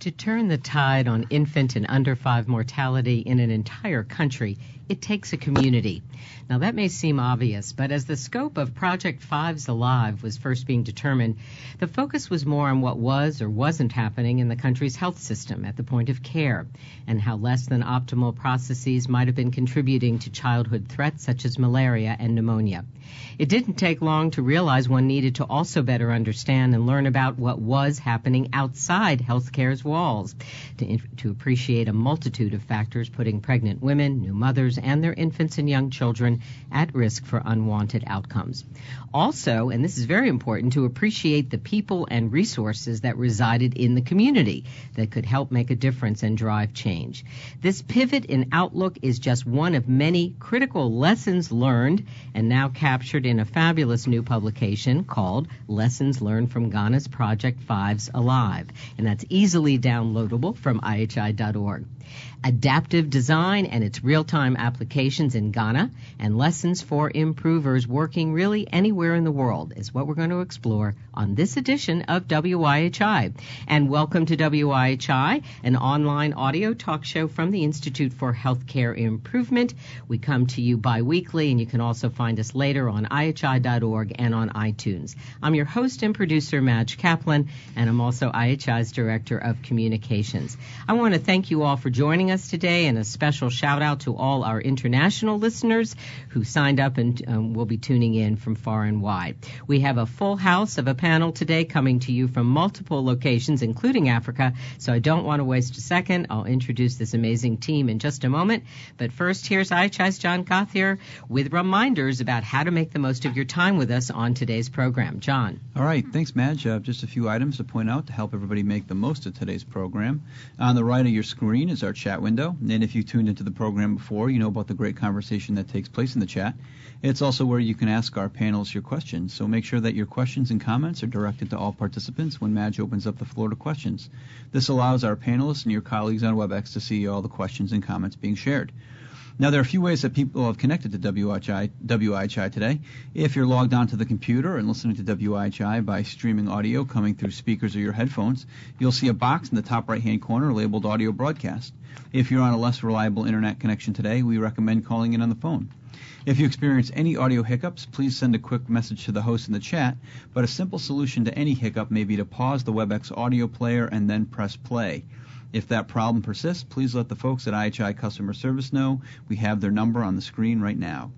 To turn the tide on infant and under five mortality in an entire country, it takes a community. Now, that may seem obvious, but as the scope of Project Fives Alive was first being determined, the focus was more on what was or wasn't happening in the country's health system at the point of care, and how less than optimal processes might have been contributing to childhood threats such as malaria and pneumonia. It didn't take long to realize one needed to also better understand and learn about what was happening outside healthcare's walls, to, to appreciate a multitude of factors putting pregnant women, new mothers, and their infants and young children at risk for unwanted outcomes. Also, and this is very important, to appreciate the people and resources that resided in the community that could help make a difference and drive change. This pivot in outlook is just one of many critical lessons learned and now captured in a fabulous new publication called Lessons Learned from Ghana's Project Fives Alive. And that's easily downloadable from IHI.org adaptive design and its real-time applications in Ghana, and lessons for improvers working really anywhere in the world is what we're going to explore on this edition of WIHI. And welcome to WIHI, an online audio talk show from the Institute for Healthcare Improvement. We come to you bi-weekly, and you can also find us later on IHI.org and on iTunes. I'm your host and producer, Madge Kaplan, and I'm also IHI's Director of Communications. I want to thank you all for joining us today, and a special shout out to all our international listeners who signed up and um, will be tuning in from far and wide. We have a full house of a panel today coming to you from multiple locations, including Africa, so I don't want to waste a second. I'll introduce this amazing team in just a moment. But first, here's IHI's John Gothier with reminders about how to make the most of your time with us on today's program. John. All right. Thanks, Madge. Uh, just a few items to point out to help everybody make the most of today's program. On the right of your screen is our chat window. And if you tuned into the program before, you know about the great conversation that takes place in the chat. It's also where you can ask our panelists your questions. So make sure that your questions and comments are directed to all participants when Madge opens up the floor to questions. This allows our panelists and your colleagues on WebEx to see all the questions and comments being shared. Now, there are a few ways that people have connected to WIHI, WIHI today. If you're logged onto the computer and listening to WIHI by streaming audio coming through speakers or your headphones, you'll see a box in the top right hand corner labeled Audio Broadcast. If you're on a less reliable internet connection today, we recommend calling in on the phone. If you experience any audio hiccups, please send a quick message to the host in the chat, but a simple solution to any hiccup may be to pause the WebEx audio player and then press play. If that problem persists, please let the folks at IHI Customer Service know. We have their number on the screen right now.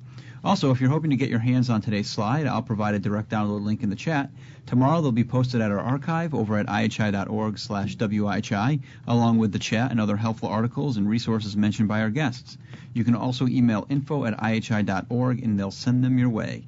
Also, if you're hoping to get your hands on today's slide, I'll provide a direct download link in the chat. Tomorrow they'll be posted at our archive over at ihi.org slash wihi, along with the chat and other helpful articles and resources mentioned by our guests. You can also email info at ihi.org and they'll send them your way.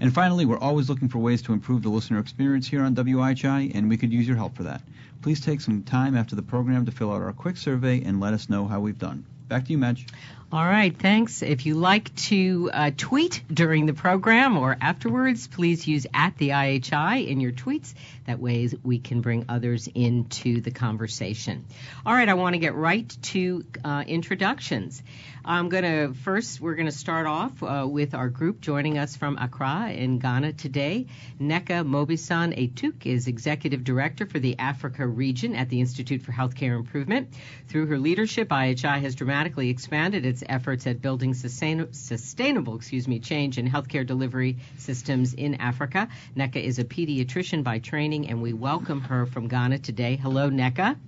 And finally, we're always looking for ways to improve the listener experience here on WIHI, and we could use your help for that. Please take some time after the program to fill out our quick survey and let us know how we've done. Back to you, Madge. All right, thanks. If you like to uh, tweet during the program or afterwards, please use at the IHI in your tweets. That way we can bring others into the conversation. All right, I want to get right to uh, introductions. I'm going to first, we're going to start off uh, with our group joining us from Accra in Ghana today. Nneka Mobisson Etuk is Executive Director for the Africa region at the Institute for Healthcare Improvement. Through her leadership, IHI has dramatically expanded its efforts at building sustain- sustainable excuse me, change in healthcare delivery systems in Africa. Nneka is a pediatrician by training, and we welcome her from Ghana today. Hello, Nneka.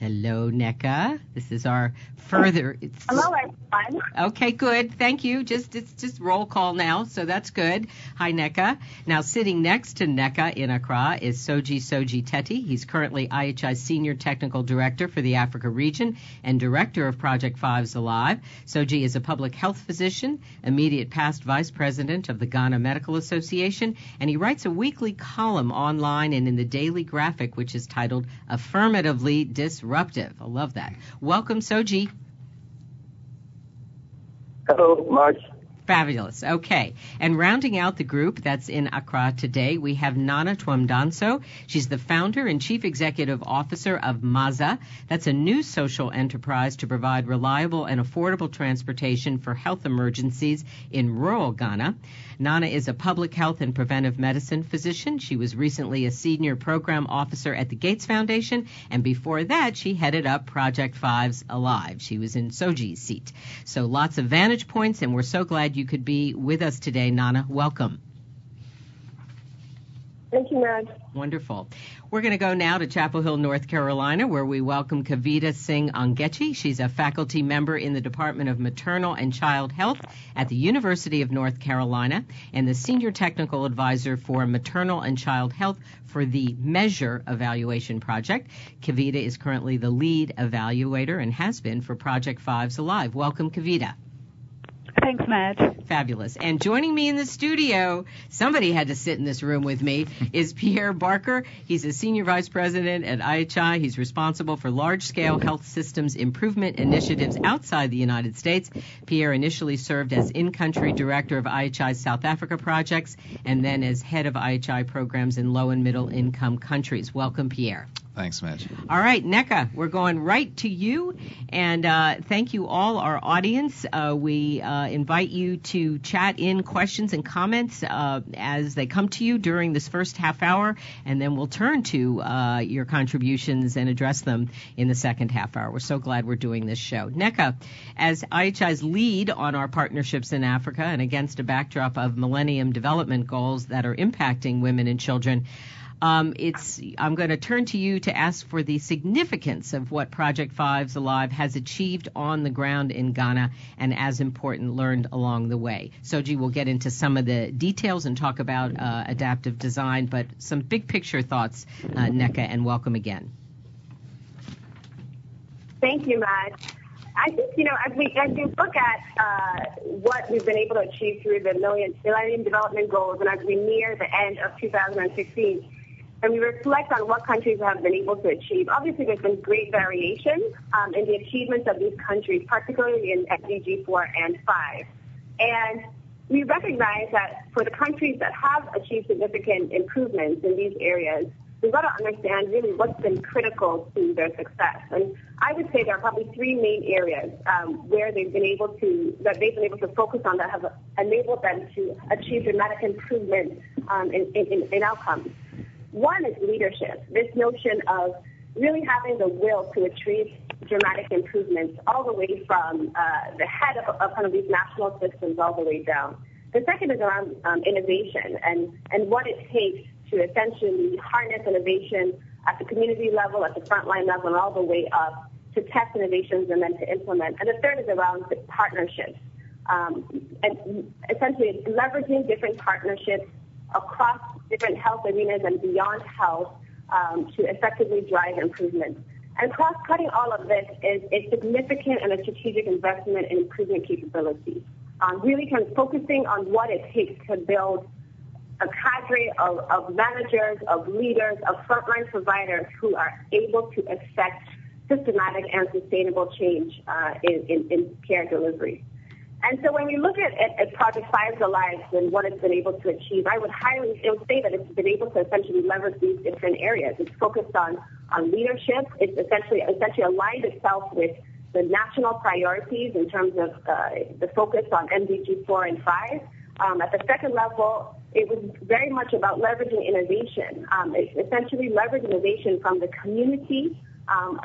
Hello, Nneka. This is our further. Hello, everyone. Okay, good. Thank you. Just it's just roll call now, so that's good. Hi, Nneka. Now, sitting next to Nneka in Accra is Sodzi Sodzi-Tettey. He's currently IHI Senior Technical Director for the Africa region and Director of Project Fives Alive. Sodzi is a public health physician, immediate past Vice President of the Ghana Medical Association, and he writes a weekly column online and in the Daily Graphic, which is titled "Affirmatively Disruptive." I love that. Welcome, Sodzi. Hello, Mark. Fabulous. Okay. And rounding out the group that's in Accra today, we have Nana Twum-Danso. She's the founder and chief executive officer of Maza. That's a new social enterprise to provide reliable and affordable transportation for health emergencies in rural Ghana. Nana is a public health and preventive medicine physician. She was recently a senior program officer at the Gates Foundation, and before that, she headed up Project Fives Alive. She was in Sodzi's seat. So lots of vantage points, and we're so glad you could be with us today, Nana. Welcome. Thank you, Madge. Wonderful. We're going to go now to Chapel Hill, North Carolina, where we welcome Kavita Singh Ongechi. She's a faculty member in the Department of Maternal and Child Health at the University of North Carolina and the Senior Technical Advisor for Maternal and Child Health for the Measure Evaluation Project. Kavita is currently the lead evaluator and has been for Project Fives Alive. Welcome, Kavita. Thanks, Madge. Fabulous. And joining me in the studio, somebody had to sit in this room with me, is Pierre Barker. He's a senior vice president at IHI. He's responsible for large scale health systems improvement initiatives outside the United States. Pierre initially served as in country director of IHI's South Africa projects and then as head of IHI programs in low and middle income countries. Welcome, Pierre. Thanks, Mitch. All right, Nneka, we're going right to you. And uh, thank you all, our audience. Uh, we uh, invite you to chat in questions and comments uh, as they come to you during this first half hour, and then we'll turn to uh, your contributions and address them in the second half hour. We're so glad we're doing this show. Nneka, as IHI's lead on our partnerships in Africa and against a backdrop of Millennium Development Goals that are impacting women and children, um, it's I'm going to turn to you to ask for the significance of what Project Fives Alive has achieved on the ground in Ghana, and as important, learned along the way. Sodzi will get into some of the details and talk about uh, adaptive design, but some big picture thoughts, uh, Nneka, and welcome again. Thank you, Matt. I think, you know, as we, as look at uh, what we've been able to achieve through the Millennium Development Goals and as we near the end of 2016, and we reflect on what countries have been able to achieve. Obviously, there's been great variation um, in the achievements of these countries, particularly in MDG 4 and 5. And we recognize that for the countries that have achieved significant improvements in these areas, we've got to understand really what's been critical to their success. And I would say there are probably three main areas um, where they've been able to, that they've been able to focus on that have enabled them to achieve dramatic improvement um, in, in, in outcomes. One is leadership, this notion of really having the will to achieve dramatic improvements all the way from uh, the head of, of, kind of these national systems all the way down. The second is around um, innovation and, and what it takes to essentially harness innovation at the community level, at the frontline level, and all the way up to test innovations and then to implement. And the third is around partnerships. Um, and essentially leveraging different partnerships across different health arenas and beyond health um, to effectively drive improvement. And cross-cutting all of this is a significant and a strategic investment in improvement capabilities. Um, really kind of focusing on what it takes to build a cadre of, of managers, of leaders, of frontline providers who are able to effect systematic and sustainable change uh, in, in, in care delivery. And so when we look at, at, at Project Fives Alive and what it's been able to achieve, I would highly would say that it's been able to essentially leverage these different areas. It's focused on, on leadership. It's essentially essentially aligned itself with the national priorities in terms of uh, the focus on MDG 4 and 5. Um, at the second level, it was very much about leveraging innovation. Um, essentially leverage innovation from the community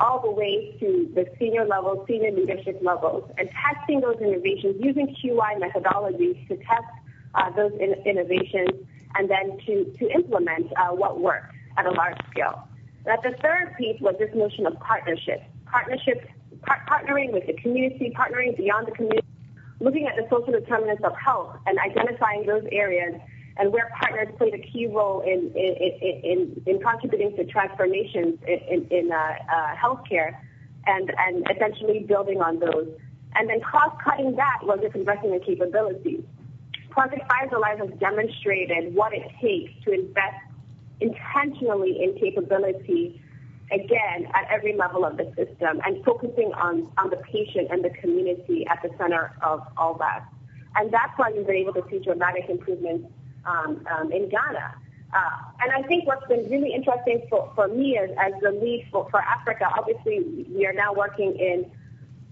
all the way to the senior level, senior leadership levels, and testing those innovations using QI methodologies to test uh, those in- innovations and then to, to implement uh, what works at a large scale. Now, the third piece was this notion of partnership. Partnership, par- partnering with the community, partnering beyond the community, looking at the social determinants of health and identifying those areas and where partners played a key role in in, in, in contributing to transformations in, in uh, uh, healthcare and, and essentially building on those. And then cross-cutting that was this investment in capabilities. Project Fives Alive has demonstrated what it takes to invest intentionally in capability, again, at every level of the system and focusing on, on the patient and the community at the center of all that. And that's why we've been able to see dramatic improvements um, um, in Ghana. Uh, and I think what's been really interesting for, for me as, as the lead for, for Africa, obviously we are now working in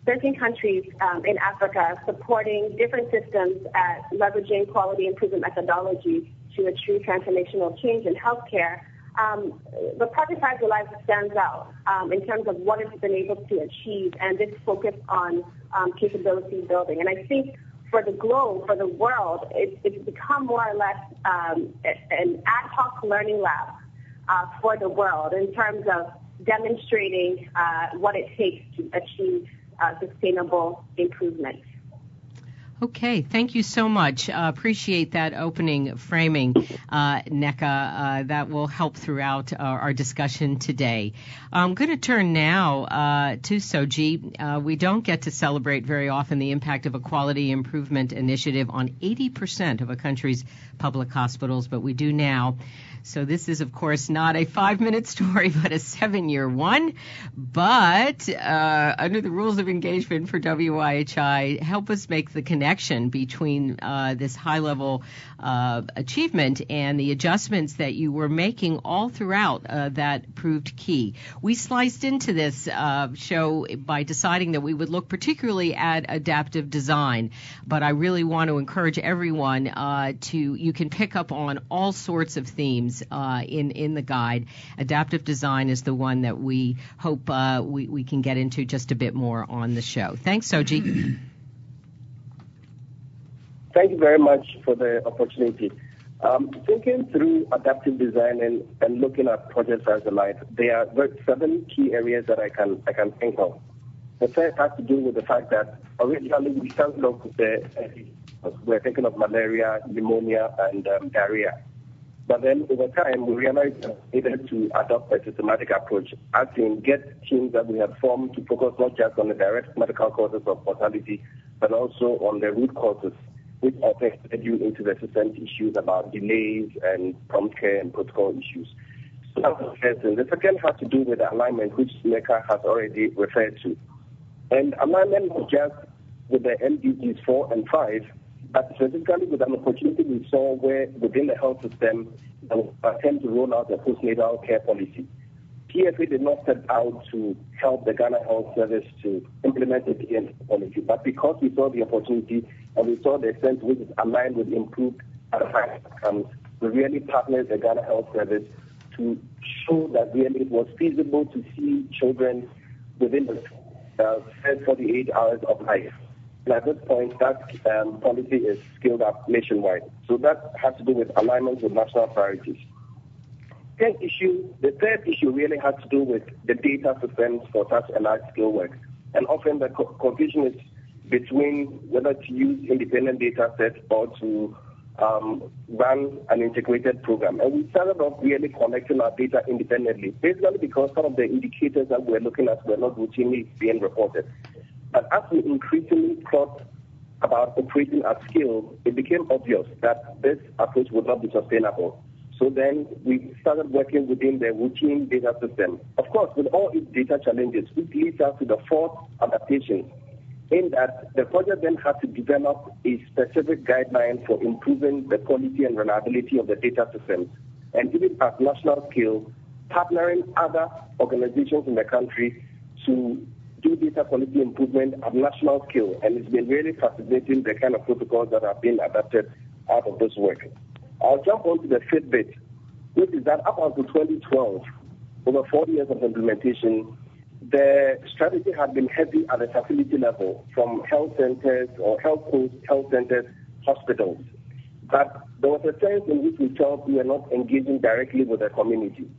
13 countries um, in Africa supporting different systems at leveraging quality improvement methodologies to achieve transformational change in healthcare. Um, the Project Five Alive stands out um, in terms of what it's been able to achieve and this focus on um, capability building. And I think for the globe, for the world, it, it's become more or less um, an ad hoc learning lab uh, for the world in terms of demonstrating uh, what it takes to achieve uh, sustainable improvement. Okay, thank you so much. Uh, appreciate that opening framing, uh, Nneka. Uh, that will help throughout our, our discussion today. I'm going to turn now uh, to Sodzi. Uh, we don't get to celebrate very often the impact of a quality improvement initiative on 80% of a country's public hospitals, but we do now. So this is, of course, not a five minute story, but a seven year one. But uh, under the rules of engagement for WIHI, help us make the connection between uh, this high level uh, achievement and the adjustments that you were making all throughout uh, that proved key. We sliced into this uh, show by deciding that we would look particularly at adaptive design, but I really want to encourage everyone uh, to, you can pick up on all sorts of themes uh, in in the guide. Adaptive design is the one that we hope uh, we we can get into just a bit more on the show. Thanks, Sodzi. Thank you very much for the opportunity. Um, thinking through adaptive design and, and looking at projects as a light, there are seven key areas that I can I can think of. The first has to do with the fact that originally we started off with the we're thinking of malaria, pneumonia, and um, diarrhea. But then over time, we realized that we needed to adopt a systematic approach, as in get teams that we had formed to focus not just on the direct medical causes of mortality, but also on the root causes, which affected you into the systemic issues about delays and prompt care and protocol issues. So the first thing. The second has to do with alignment, which Nneka has already referred to. And alignment was just with the MDGs 4 and 5, but specifically with an opportunity we saw where within the health system, there was attempt to roll out a postnatal care policy. PFA did not set out to help the Ghana Health Service to implement the PNC policy, but because we saw the opportunity and we saw the extent which it's aligned with improved outcomes, we really partnered the Ghana Health Service to show that really it was feasible to see children within the uh, first 48 hours of life. At this point, that um, policy is scaled up nationwide. So that has to do with alignment with national priorities. Third issue, the third issue really has to do with the data systems for such a large-scale work. And often the co- confusion is between whether to use independent data sets or to um, run an integrated program. And we started off really collecting our data independently, basically because some of the indicators that we're looking at were not routinely being reported. But as we increasingly thought about operating at scale, it became obvious that this approach would not be sustainable. So then we started working within the routine data system. Of course, with all its data challenges, which leads us to the fourth adaptation, in that the project then had to develop a specific guideline for improving the quality and reliability of the data systems. And even at national scale, partnering other organizations in the country to data quality improvement at national scale, and it's been really fascinating the kind of protocols that have been adapted out of this work. I'll jump on to the fifth bit, which is that up until 2012, over four years of implementation, the strategy had been heavy at the facility level from health centers or health posts, health centers, hospitals. But there was a sense in which we felt we were not engaging directly with the community.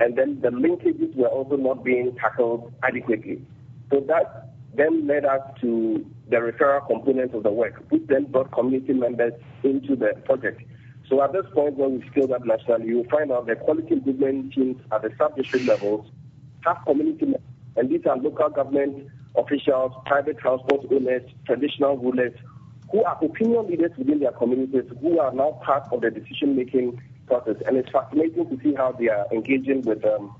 And then the linkages were also not being tackled adequately. So that then led us to the referral component of the work, which then brought community members into the project. So at this point, when we scaled up nationally, you will find out the quality improvement teams at the sub-district levels have community members, and these are local government officials, private transport owners, traditional rulers, who are opinion leaders within their communities, who are now part of the decision-making process. And it's fascinating to see how they are engaging with um,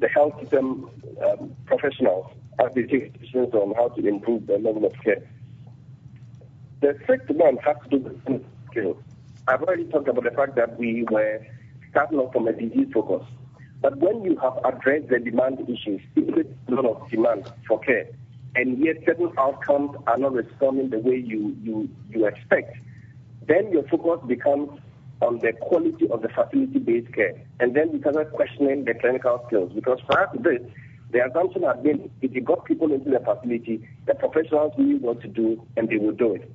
the health system um, professionals decisions on how to improve the level of care. The sixth one has to do with skills. I've already talked about the fact that we were starting off from a disease focus. But when you have addressed the demand issues, there's a lot of demand for care, and yet certain outcomes are not responding the way you, you, you expect, then your focus becomes on the quality of the facility-based care. And then you start questioning the clinical skills. Because prior to this, the assumption had been if you got people into the facility, the professionals knew what to do and they would do it.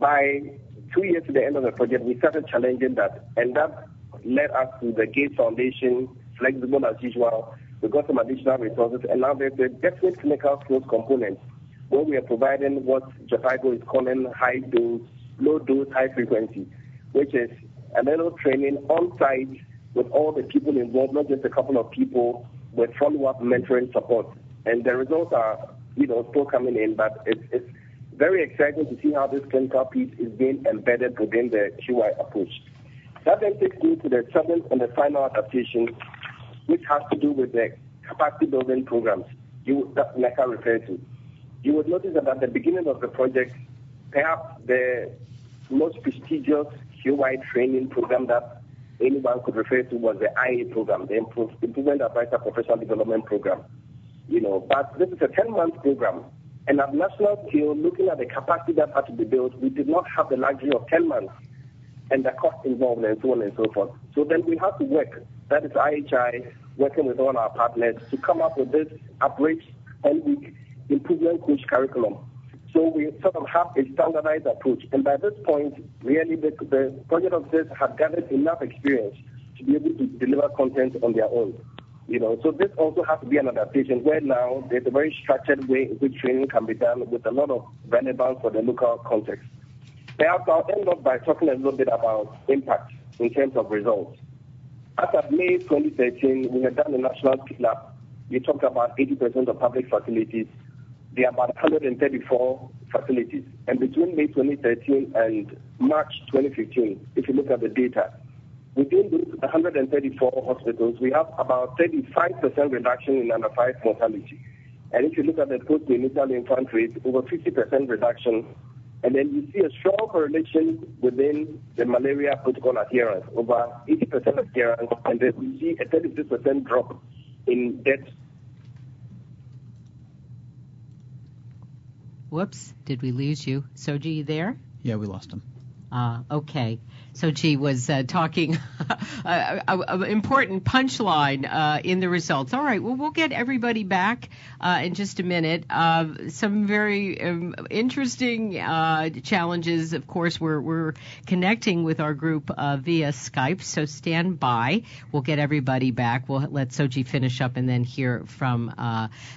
By two years to the end of the project, we started challenging that, and that led us to the Gates Foundation, flexible as usual. We got some additional resources, and now there's a definite clinical skills component where we are providing what Jhpiego is calling high dose, low dose, high frequency, which is a little training on site with all the people involved, not just a couple of people, with follow-up mentoring support. And the results are, you know, still coming in, but it's, it's very exciting to see how this clinical piece is being embedded within the QI approach. That then takes me to the seventh and the final adaptation, which has to do with the capacity building programs you, that Nneka referred to. You would notice that at the beginning of the project, perhaps the most prestigious QI training program that anyone could refer to was the IA program, the Improvement Advisor Professional Development Program. You know, but this is a 10-month program, and at national scale, looking at the capacity that had to be built, we did not have the luxury of 10 months and the cost involved and so on and so forth. So then we have to work, that is IHI, working with all our partners to come up with this abridged 10-week improvement coach curriculum we sort of have a standardized approach. And by this point, really the, project officers have gathered enough experience to be able to deliver content on their own. You know, so this also has to be an adaptation where now there's a very structured way in which training can be done with a lot of relevance for the local context. Perhaps I'll end up by talking a little bit about impact in terms of results. As of May 2013, we had done a national up. We talked about 80% of public facilities there are about 134 facilities. And between May 2013 and March 2015, if you look at the data, within those 134 hospitals, we have about 35% reduction in under 5 mortality. And if you look at the post-natal infant rate, over 50% reduction. And then you see a strong correlation within the malaria protocol adherence, over 80% adherence, and then we see a 36% drop in deaths Whoops, did we lose you? Sodzi, you there? Yeah, we lost him. Uh, okay. Sodzi was uh, talking an important punchline uh, in the results. All right, well, we'll get everybody back uh, in just a minute. Uh, some very um, interesting uh, challenges. Of course, we're, we're connecting with our group uh, via Skype, so stand by. We'll get everybody back. We'll let Sodzi finish up and then hear from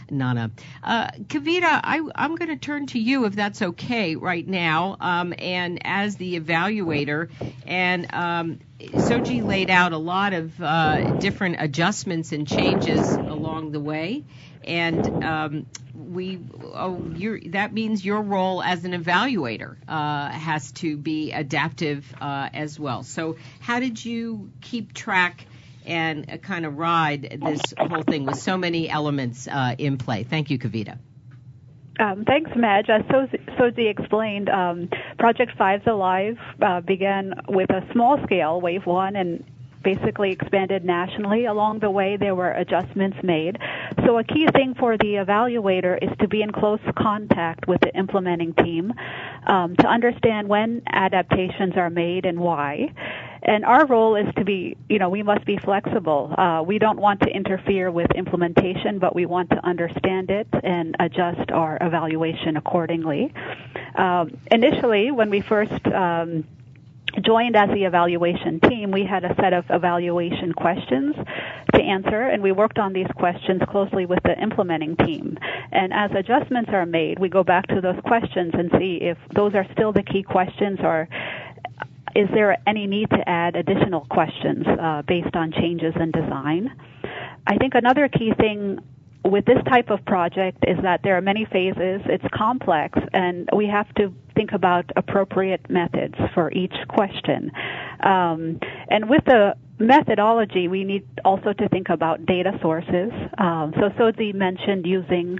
Nana. Kavita, I, am going to turn to you if that's okay right now. Um, and as the evaluator, and um, Sodzi laid out a lot of uh, different adjustments and changes along the way. And um, we, oh, that means your role as an evaluator uh, has to be adaptive uh, as well. So, how did you keep track and uh, kind of ride this whole thing with so many elements uh, in play? Thank you, Kavita. Um, thanks, Madge. As Sodzi explained, um, Project Fives Alive uh, began with a small scale, Wave 1, and basically expanded nationally. Along the way, there were adjustments made. So a key thing for the evaluator is to be in close contact with the implementing team um, to understand when adaptations are made and why. And our role is to be, you know, we must be flexible. Uh, we don't want to interfere with implementation, but we want to understand it and adjust our evaluation accordingly. Um, initially, when we first um, joined as the evaluation team, we had a set of evaluation questions to answer, and we worked on these questions closely with the implementing team. And as adjustments are made, we go back to those questions and see if those are still the key questions or is there any need to add additional questions uh, based on changes in design? I think another key thing with this type of project is that there are many phases, it's complex, and we have to think about appropriate methods for each question. Um, and with the methodology, we need also to think about data sources. Um, so Sodzi mentioned using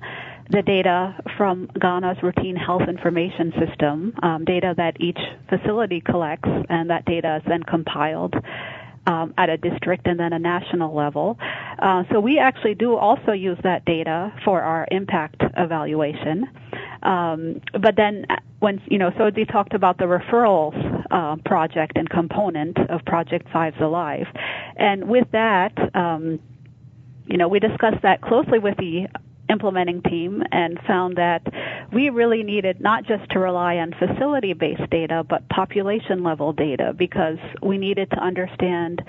the data from Ghana's routine health information system, um, data that each facility collects, and that data is then compiled um, at a district and then a national level. Uh, so we actually do also use that data for our impact evaluation. Um, but then when, you know, so talked about the referrals uh, project and component of Project Fives Alive. And with that, um, you know, we discussed that closely with the implementing team and found that we really needed not just to rely on facility based data, but population level data because we needed to understand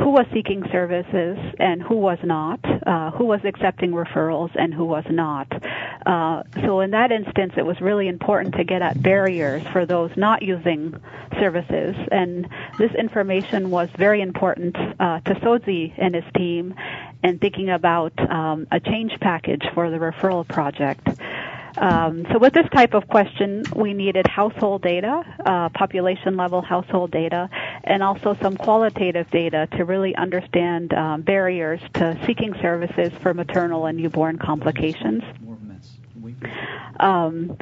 who was seeking services and who was not, uh, who was accepting referrals and who was not. Uh, so in that instance, it was really important to get at barriers for those not using services, and this information was very important uh, to Sodzi and his team in thinking about um, a change package for the referral project. Um, so with this type of question, we needed household data, uh, population level household data, and also some qualitative data to really understand um, barriers to seeking services for maternal and newborn complications. Um,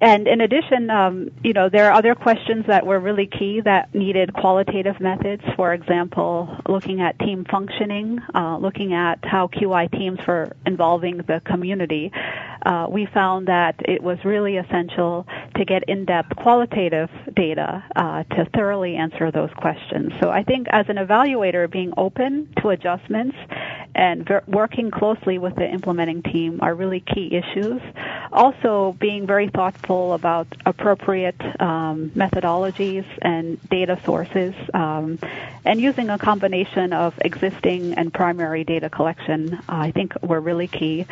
and in addition, um, you know, there are other questions that were really key that needed qualitative methods. For example, looking at team functioning, uh, looking at how QI teams were involving the community. Uh, we found that it was really essential to get in-depth qualitative data uh, to thoroughly answer those questions. So I think as an evaluator, being open to adjustments and ver- working closely with the implementing team are really key issues. Also, being very thoughtful about appropriate um, methodologies and data sources, um, and using a combination of existing and primary data collection, I think were really key.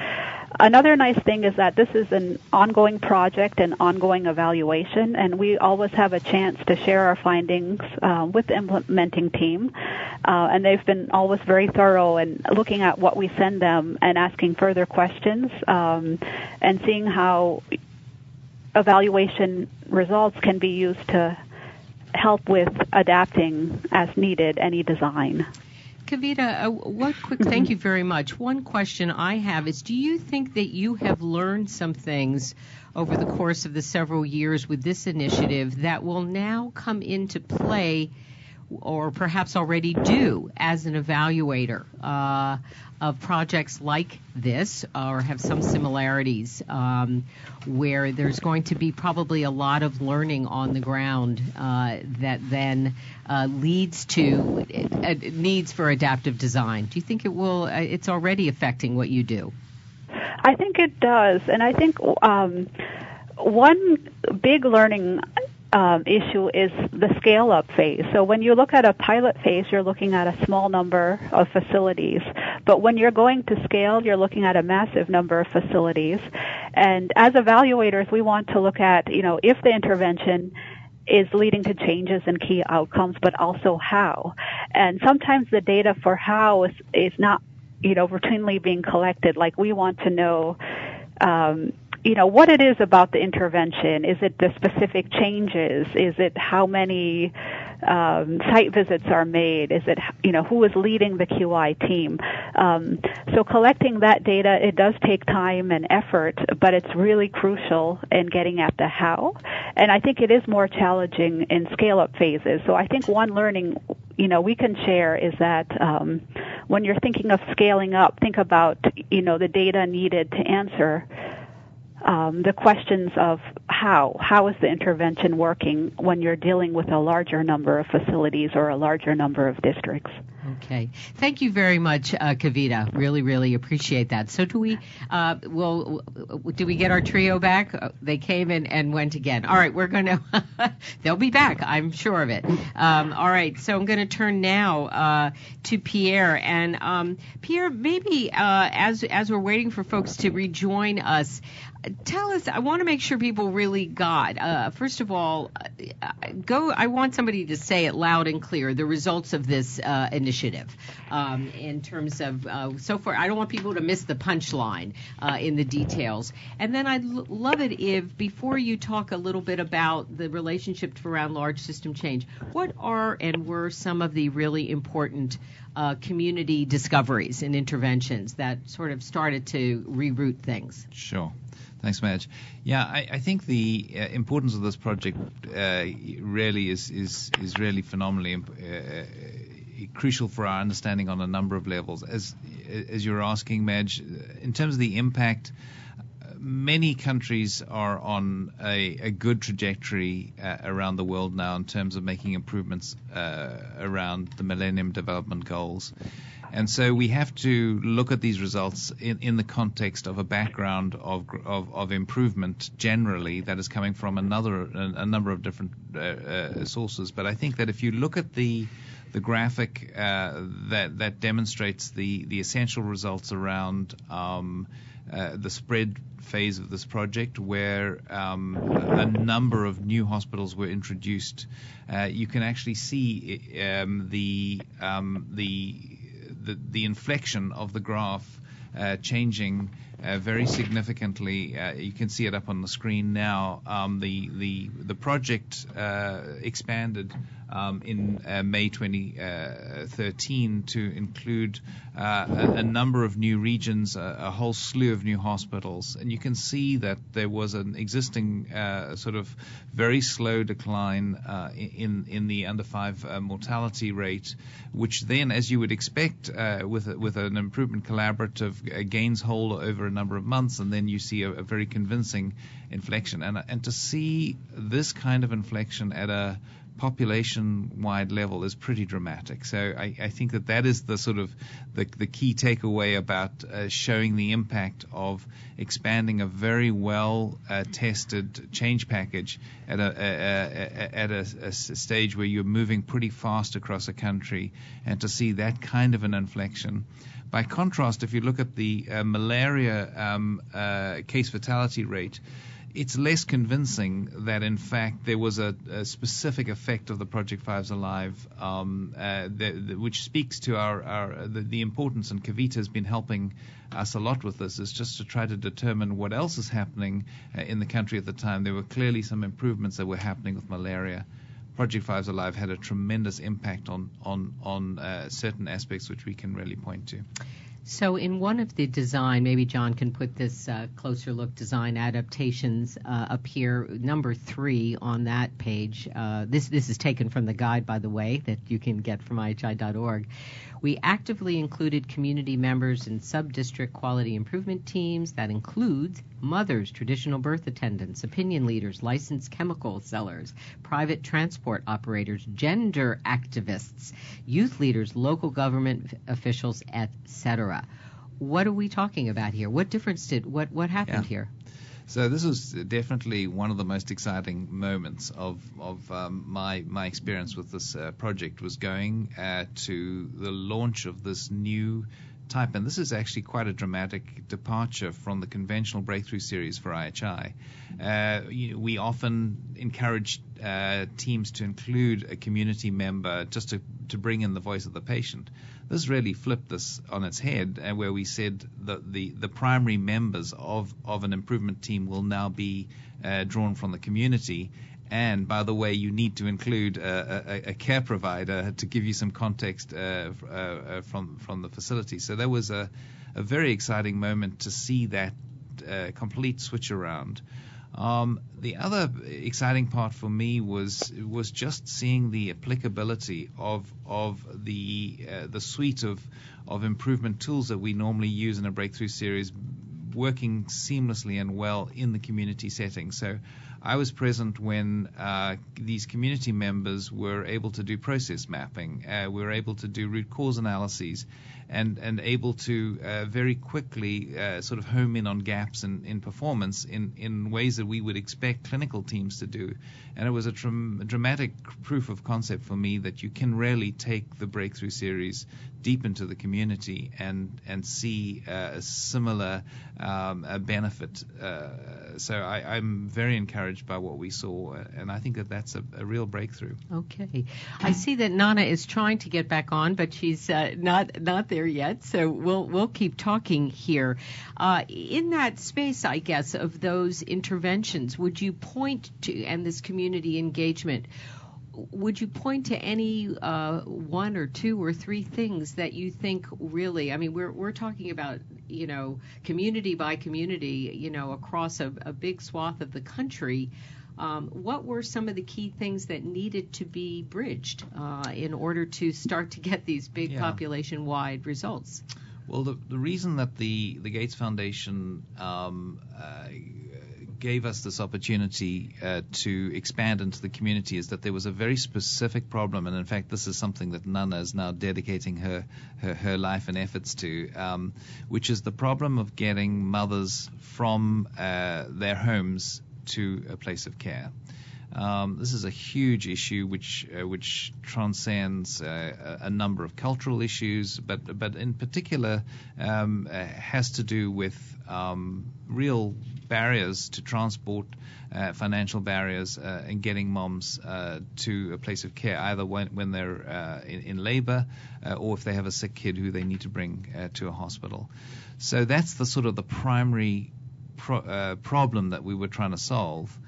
Another nice thing is that this is an ongoing project and ongoing evaluation, and we always have a chance to share our findings uh, with the implementing team. Uh, and they've been always very thorough in looking at what we send them and asking further questions um, and seeing how evaluation results can be used to help with adapting as needed any design. Kavita, uh, what quick thank you very much. One question I have is do you think that you have learned some things over the course of the several years with this initiative that will now come into play or perhaps already do as an evaluator uh, of projects like this or have some similarities um, where there's going to be probably a lot of learning on the ground uh, that then uh, leads to uh, needs for adaptive design. Do you think it will? Uh, it's already affecting what you do. I think it does, and I think um, one big learning um, issue is the scale up phase. So when you look at a pilot phase, you're looking at a small number of facilities. But when you're going to scale, you're looking at a massive number of facilities. And as evaluators, we want to look at, you know, if the intervention is leading to changes in key outcomes, but also how. And sometimes the data for how is, is not, you know, routinely being collected. Like we want to know, um, you know, what it is about the intervention. Is it the specific changes? Is it how many um, site visits are made? Is it, you know, who is leading the QI team? Um, so collecting that data, it does take time and effort, but it's really crucial in getting at the how. And I think it is more challenging in scale-up phases. So I think one learning, you know, we can share is that um, when you're thinking of scaling up, think about, you know, the data needed to answer um, the questions of how how is the intervention working when you're dealing with a larger number of facilities or a larger number of districts. Okay, thank you very much, uh, Kavita. Really, really appreciate that. So, do we? Uh, well, do we get our trio back? Uh, they came in and went again. All right, we're to. they'll be back. I'm sure of it. Um, all right, so I'm going to turn now uh, to Pierre and um, Pierre. Maybe uh, as as we're waiting for folks to rejoin us, tell us i want to make sure people really got uh, first of all uh, go i want somebody to say it loud and clear the results of this uh, initiative um, in terms of uh, so far i don't want people to miss the punchline uh, in the details and then i'd l- love it if before you talk a little bit about the relationship around large system change what are and were some of the really important uh, community discoveries and interventions that sort of started to reroute things? Sure. Thanks, Madge. Yeah, I, I think the uh, importance of this project uh, really is, is is really phenomenally uh, uh, crucial for our understanding on a number of levels. As as you're asking, Madge, in terms of the impact, many countries are on a, a good trajectory uh, around the world now in terms of making improvements uh, around the Millennium Development Goals. And so we have to look at these results in, in the context of a background of, of, of, improvement generally that is coming from another a, a number of different uh, uh, sources. But I think that if you look at the the graphic uh, that that demonstrates the the essential results around um, uh, the spread phase of this project, where um, a number of new hospitals were introduced. Uh, you can actually see um, the, um, the, the the inflection of the graph uh, changing uh, very significantly. Uh, you can see it up on the screen now. Um, the the the project uh, expanded um, in uh, May 2013 to include uh, a, a, number of new regions, a, a, whole slew of new hospitals, and you can see that there was an existing uh, sort of very slow decline uh, in in the under five uh, mortality rate, which then, as you would expect, uh, with with an improvement collaborative gains hold over a number of months, and then you see a, a very convincing inflection, and and to see this kind of inflection at a population wide level is pretty dramatic. So I, I, think that that is the sort of the, the key takeaway about uh, showing the impact of expanding a very well uh, tested change package at a, a, a at a, stage where you're moving pretty fast across a country and to see that kind of an inflection. By contrast, if you look at the uh, malaria um, uh, case fatality rate, it's less convincing that in fact there was a, a specific effect of the Project Fives Alive, um, uh, the, the, which speaks to our, our the, the, importance, and Kavita has been helping us a lot with this, is just to try to determine what else is happening uh, in the country at the time. There were clearly some improvements that were happening with malaria. Project Fives Alive had a tremendous impact on on on uh, certain aspects which we can really point to. So, in one of the design, maybe John can put this uh, closer look design adaptations uh, up here, number three on that page. Uh, this this is taken from the guide, by the way, that you can get from IHI.org. We actively included community members in sub-district quality improvement teams. That includes mothers, traditional birth attendants, opinion leaders, licensed chemical sellers, private transport operators, gender activists, youth leaders, local government officials, etc. What are we talking about here? What difference did what what happened yeah. here? So this was definitely one of the most exciting moments of of um, my my experience with this uh, project was going uh, to the launch of this new type, and this is actually quite a dramatic departure from the conventional breakthrough series for IHI. Uh, you we often encourage uh, teams to include a community member just to, to bring in the voice of the patient. This really flipped this on its head, uh, where we said that the, the primary members of, of an improvement team will now be uh, drawn from the community. And by the way, you need to include a, a, a care provider to give you some context uh, uh, uh, from from the facility. So that was a, a very exciting moment to see that uh, complete switch around. Um, the other exciting part for me was was just seeing the applicability of of the uh, the suite of of improvement tools that we normally use in a breakthrough series working seamlessly and well in the community setting. So I was present when uh, these community members were able to do process mapping. Uh, we were able to do root cause analyses and, and able to uh, very quickly uh, sort of home in on gaps in, in performance in, in ways that we would expect clinical teams to do. And it was a dramatic proof of concept for me that you can really take the breakthrough series deep into the community and and see a similar um, a benefit. Uh, so I, am very encouraged by what we saw, and I think that that's a, a, real breakthrough. Okay, I see that Nana is trying to get back on, but she's uh, not not there yet. So we'll we'll keep talking here. Uh, in that space, I guess, of those interventions, would you point to and this community engagement? Would you point to any uh, one or two or three things that you think really? I mean, we're we're talking about you know community by community, you know, across a, a big swath of the country. Um, what were some of the key things that needed to be bridged uh, in order to start to get these big Yeah. population-wide results? Well, the, the reason that the, the Gates Foundation um, uh, gave us this opportunity uh, to expand into the community is that there was a very specific problem, and in fact, this is something that Nana is now dedicating her, her, her life and efforts to, um, which is the problem of getting mothers from uh, their homes to a place of care. Um, this is a huge issue which uh, which transcends uh, a number of cultural issues, but but in particular um, uh, has to do with um, real barriers to transport, uh, financial barriers uh, in getting moms uh, to a place of care, either when when they're uh, in, in labour uh, or if they have a sick kid who they need to bring to a hospital. So that's the sort of the primary pro- problem that we were trying to solve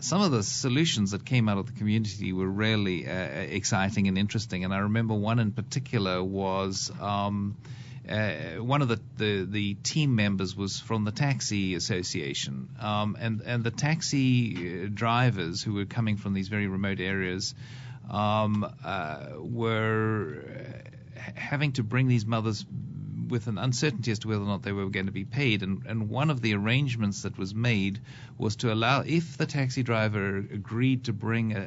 some of the solutions that came out of the community were really uh, exciting and interesting. And I remember one in particular was um, uh, one of the, the, the team members was from the taxi association, um, and and the taxi uh, drivers who were coming from these very remote areas um, uh, were uh, having to bring these mothers with an uncertainty as to whether or not they were going to be paid. And, and one of the arrangements that was made was to allow, if the taxi driver agreed to bring a,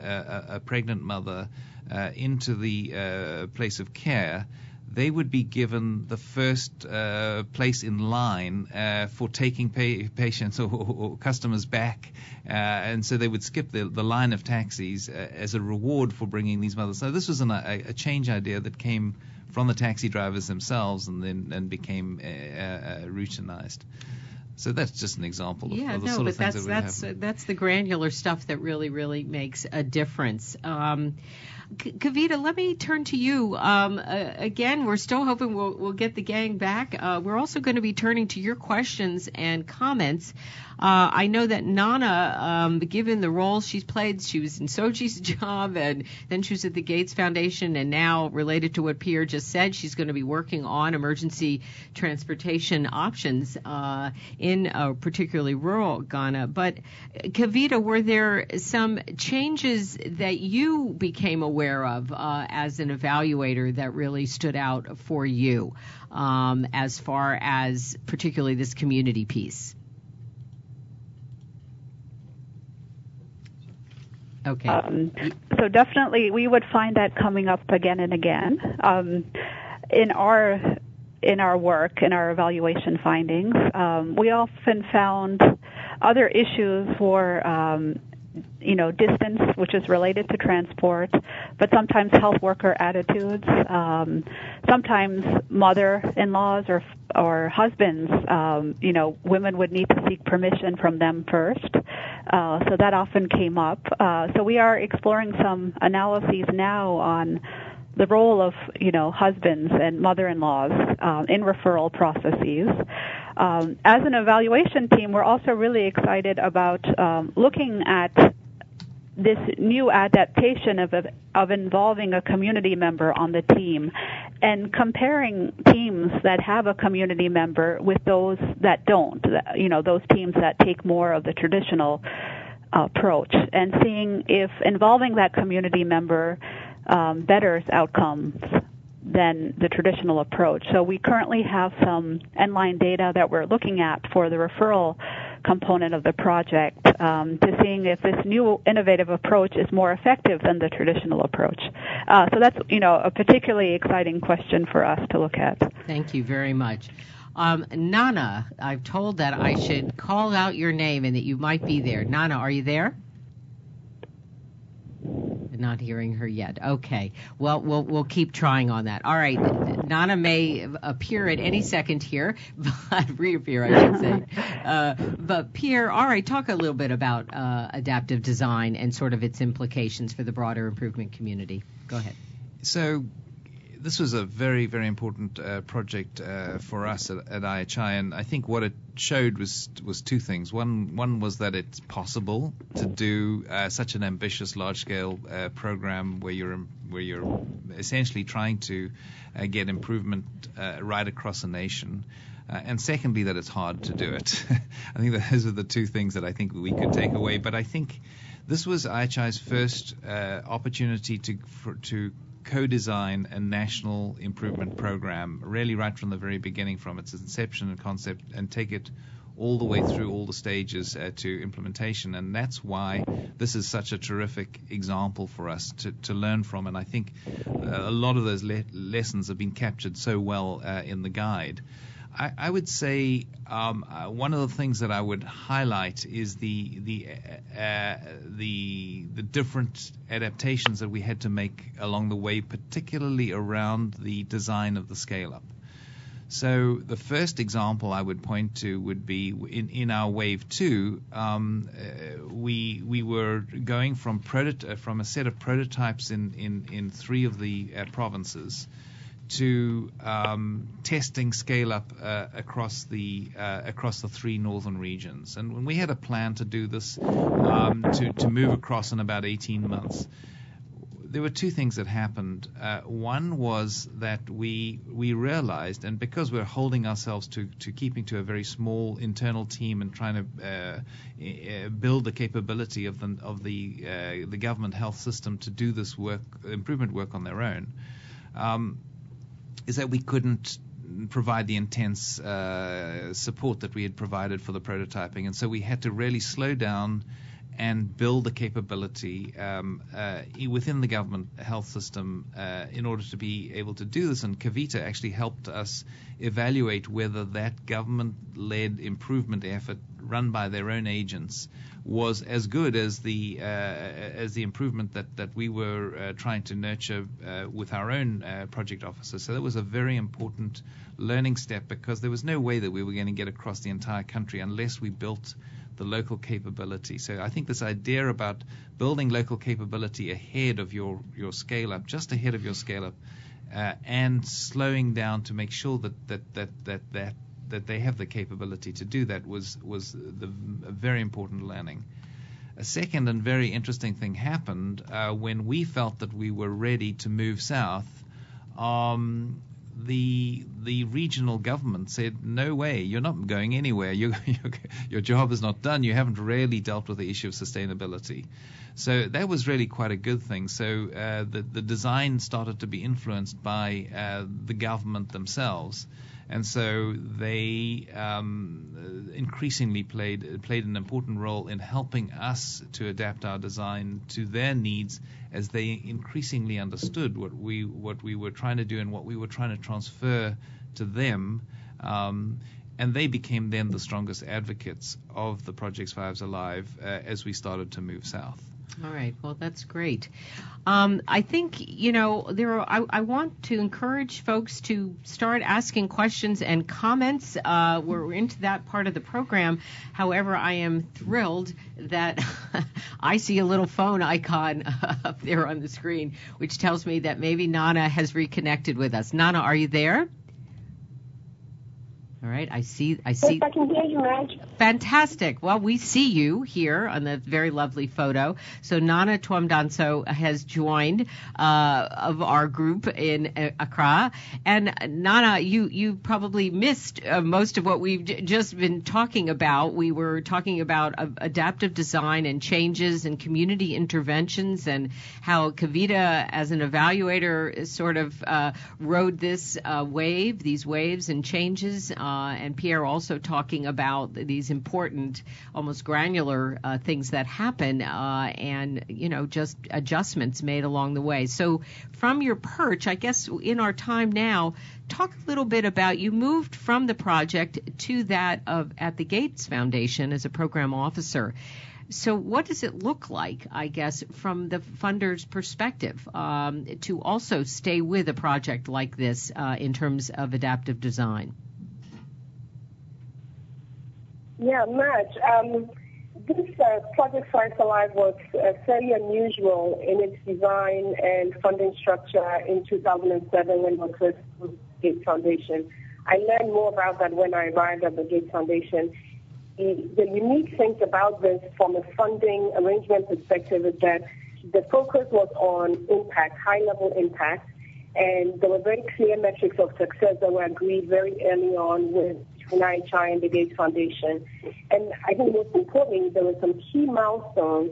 a, a pregnant mother uh, into the uh, place of care, they would be given the first uh, place in line uh, for taking pay, patients or, or customers back, uh, and so they would skip the, the line of taxis uh, as a reward for bringing these mothers. So this was an, a, a change idea that came from the taxi drivers themselves and then and became uh, uh, routinized. So that's just an example of, Yeah, of the no, sort of things that's that would that's happen. that's the granular stuff that really really makes a difference. Um, Kavita, let me turn to you. Um, uh, again, we're still hoping we'll, we'll get the gang back. Uh, we're also going to be turning to your questions and comments. Uh, I know that Nana, um, given the role she's played, she was in Sodzi's job, and then she was at the Gates Foundation, and now related to what Pierre just said, she's going to be working on emergency transportation options uh, in particularly rural Ghana. But Kavita, were there some changes that you became aware of uh, as an evaluator that really stood out for you um, as far as particularly this community piece? Okay. Um, so definitely, we would find that coming up again and again um, in our in our work in our evaluation findings. Um, we often found other issues um, you know distance, which is related to transport, but sometimes health worker attitudes. Um, sometimes mother-in-laws or or husbands, um, you know, women would need to seek permission from them first. Uh, so that often came up. Uh, so we are exploring some analyses now on the role of you know husbands and mother-in-laws um, in referral processes. Um, as an evaluation team, we're also really excited about um, looking at this new adaptation of of involving a community member on the team and comparing teams that have a community member with those that don't you know those teams that take more of the traditional approach and seeing if involving that community member um, betters outcomes than the traditional approach. So we currently have some end-line data that we're looking at for the referral component of the project um, to seeing if this new innovative approach is more effective than the traditional approach. Uh, so that's you know a particularly exciting question for us to look at. Thank you very much. Um, Nana, I've told that I should call out your name and that you might be there. Nana, are you there? Not hearing her yet. Okay. Well, we'll we'll keep trying on that. All right. Nana may appear at any second here, but reappear, I should say. Uh, but Pierre, all right, talk a little bit about uh, adaptive design and sort of its implications for the broader improvement community. Go ahead. So this was a very, very important uh, project uh, for us at, at, IHI, and I think what it showed was was two things. One, one was that it's possible to do uh, such an ambitious, large-scale uh, program where you're where you're essentially trying to uh, get improvement uh, right across a nation. Uh, and secondly, that it's hard to do it. I think those are the two things that I think we could take away. But I think this was IHI's first uh, opportunity to for, to co-design a national improvement program, really right from the very beginning, from its inception and concept, and take it all the way through all the stages uh, to implementation. And that's why this is such a terrific example for us to, to learn from. And I think uh, a lot of those le- lessons have been captured so well uh, in the guide. I, I would say um, uh, one of the things that I would highlight is the the uh, uh, the the different adaptations that we had to make along the way, particularly around the design of the scale up. So the first example I would point to would be in, in our wave two, um, uh, we we were going from prototy- from a set of prototypes in in, in three of the uh, provinces to um, testing scale up uh, across the uh, across the three northern regions. And when we had a plan to do this, um, to move across in about 18 months, there were two things that happened. Uh, one was that we we realized, and because we're holding ourselves to, keeping to a very small internal team and trying to uh, build the capability of the of the the government health system to do this work improvement work on their own. Is that we couldn't provide the intense uh, support that we had provided for the prototyping, and so we had to really slow down and build the capability um, uh, within the government health system uh, in order to be able to do this. And Kavita actually helped us evaluate whether that government-led improvement effort run by their own agents was as good as the uh, as the improvement that that we were uh, trying to nurture uh, with our own uh, project officers. So that was a very important learning step because there was no way that we were going to get across the entire country unless we built the local capability. So I think this idea about building local capability ahead of your your scale up, just ahead of your scale up, uh, and slowing down to make sure that that that that that that they have the capability to do that was was the a very important learning. A second and very interesting thing happened uh, when we felt that we were ready to move south. Um, the the regional government said, "No way, you're not going anywhere. You, your job is not done. You haven't really dealt with the issue of sustainability." So that was really quite a good thing. So uh, the the design started to be influenced by uh, the government themselves and so they um, increasingly played played an important role in helping us to adapt our design to their needs as they increasingly understood what we what we were trying to do and what we were trying to transfer to them. Um, and they became then the strongest advocates of the Projects Fives Alive uh, as we started to move south. All right. Well, that's great. Um, I think you know there. Are, I, I, want to encourage folks to start asking questions and comments. Uh, we're into that part of the program. However, I am thrilled that I see a little phone icon up there on the screen, which tells me that maybe Nana has reconnected with us. Nana, are you there? All right, I see. I see. Yes, I can hear you, Madge. Fantastic. Well, we see you here on the very lovely photo. So Nana Twum-Danso has joined uh, of our group in uh, Accra, and Nana, you you probably missed uh, most of what we've j- just been talking about. We were talking about uh, adaptive design and changes and community interventions, and how Kavita, as an evaluator, sort of uh, rode this uh, wave, these waves and changes uh, and Pierre also talking about these important, almost granular uh, things that happen, uh, and you know just adjustments made along the way. So from your perch, I guess in our time now, talk a little bit about you moved from the project to that of at the Gates Foundation as a program officer. So, what does it look like, I guess, from the funder's perspective, um, to also stay with a project like this uh, in terms of adaptive design? Yeah, much. Um, this uh, Project Five Alive was uh, fairly unusual in its design and funding structure in 2007 when was first Gates Foundation. I learned more about that when I arrived at the Gates Foundation. The, the unique thing about this from a funding arrangement perspective is that the focus was on impact, high-level impact, and there were very clear metrics of success that were agreed very early on with NIHI and the Gates Foundation. And I think most importantly, there were some key milestones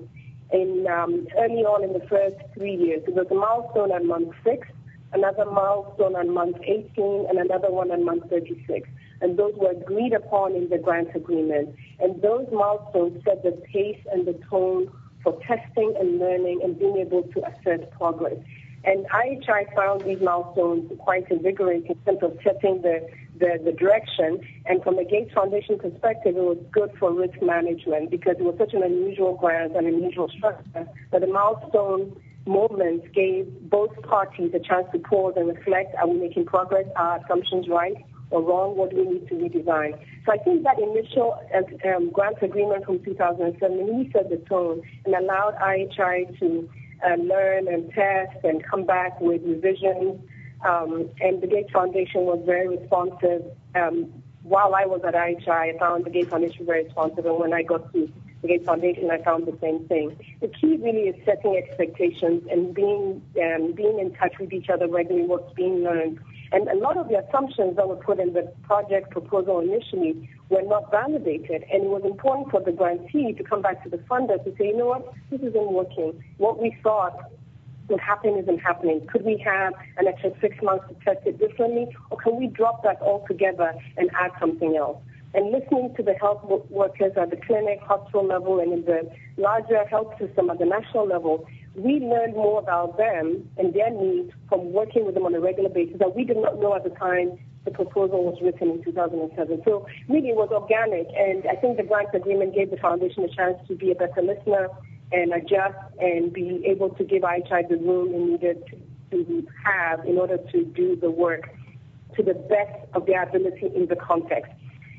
in um, early on in the first three years. There was a milestone at month six, another milestone on month 18, and another one on month 36. And those were agreed upon in the grant agreement. And those milestones set the pace and the tone for testing and learning and being able to assess progress. And IHI found these milestones quite invigorating in terms of setting the, the, direction. And from the Gates Foundation perspective, it was good for risk management because it was such an unusual grant and unusual structure that the milestone moments gave both parties a chance to pause and reflect, are we making progress? Are assumptions right or wrong? What do we need to redesign? So I think that initial um, grant agreement from 2007 really set the tone and allowed IHI to uh, learn and test and come back with revisions. Um, and the Gates Foundation was very responsive. Um, while I was at IHI, I found the Gates Foundation very responsive. And when I got to the Gates Foundation, I found the same thing. The key really is setting expectations and being um, being in touch with each other regularly, what's being learned. And a lot of the assumptions that were put in the project proposal initially were not validated. And it was important for the grantee to come back to the funder to say, you know what, this isn't working. What we thought would happen isn't happening. Could we have an extra six months to test it differently? Or can we drop that altogether and add something else? And listening to the health workers at the clinic, hospital level, and in the larger health system at the national level, we learned more about them and their needs from working with them on a regular basis that we did not know at the time the proposal was written in 2007. So really it was organic, and I think the grant agreement gave the foundation a chance to be a better listener and adjust and be able to give IHI the room it needed to have in order to do the work to the best of their ability in the context.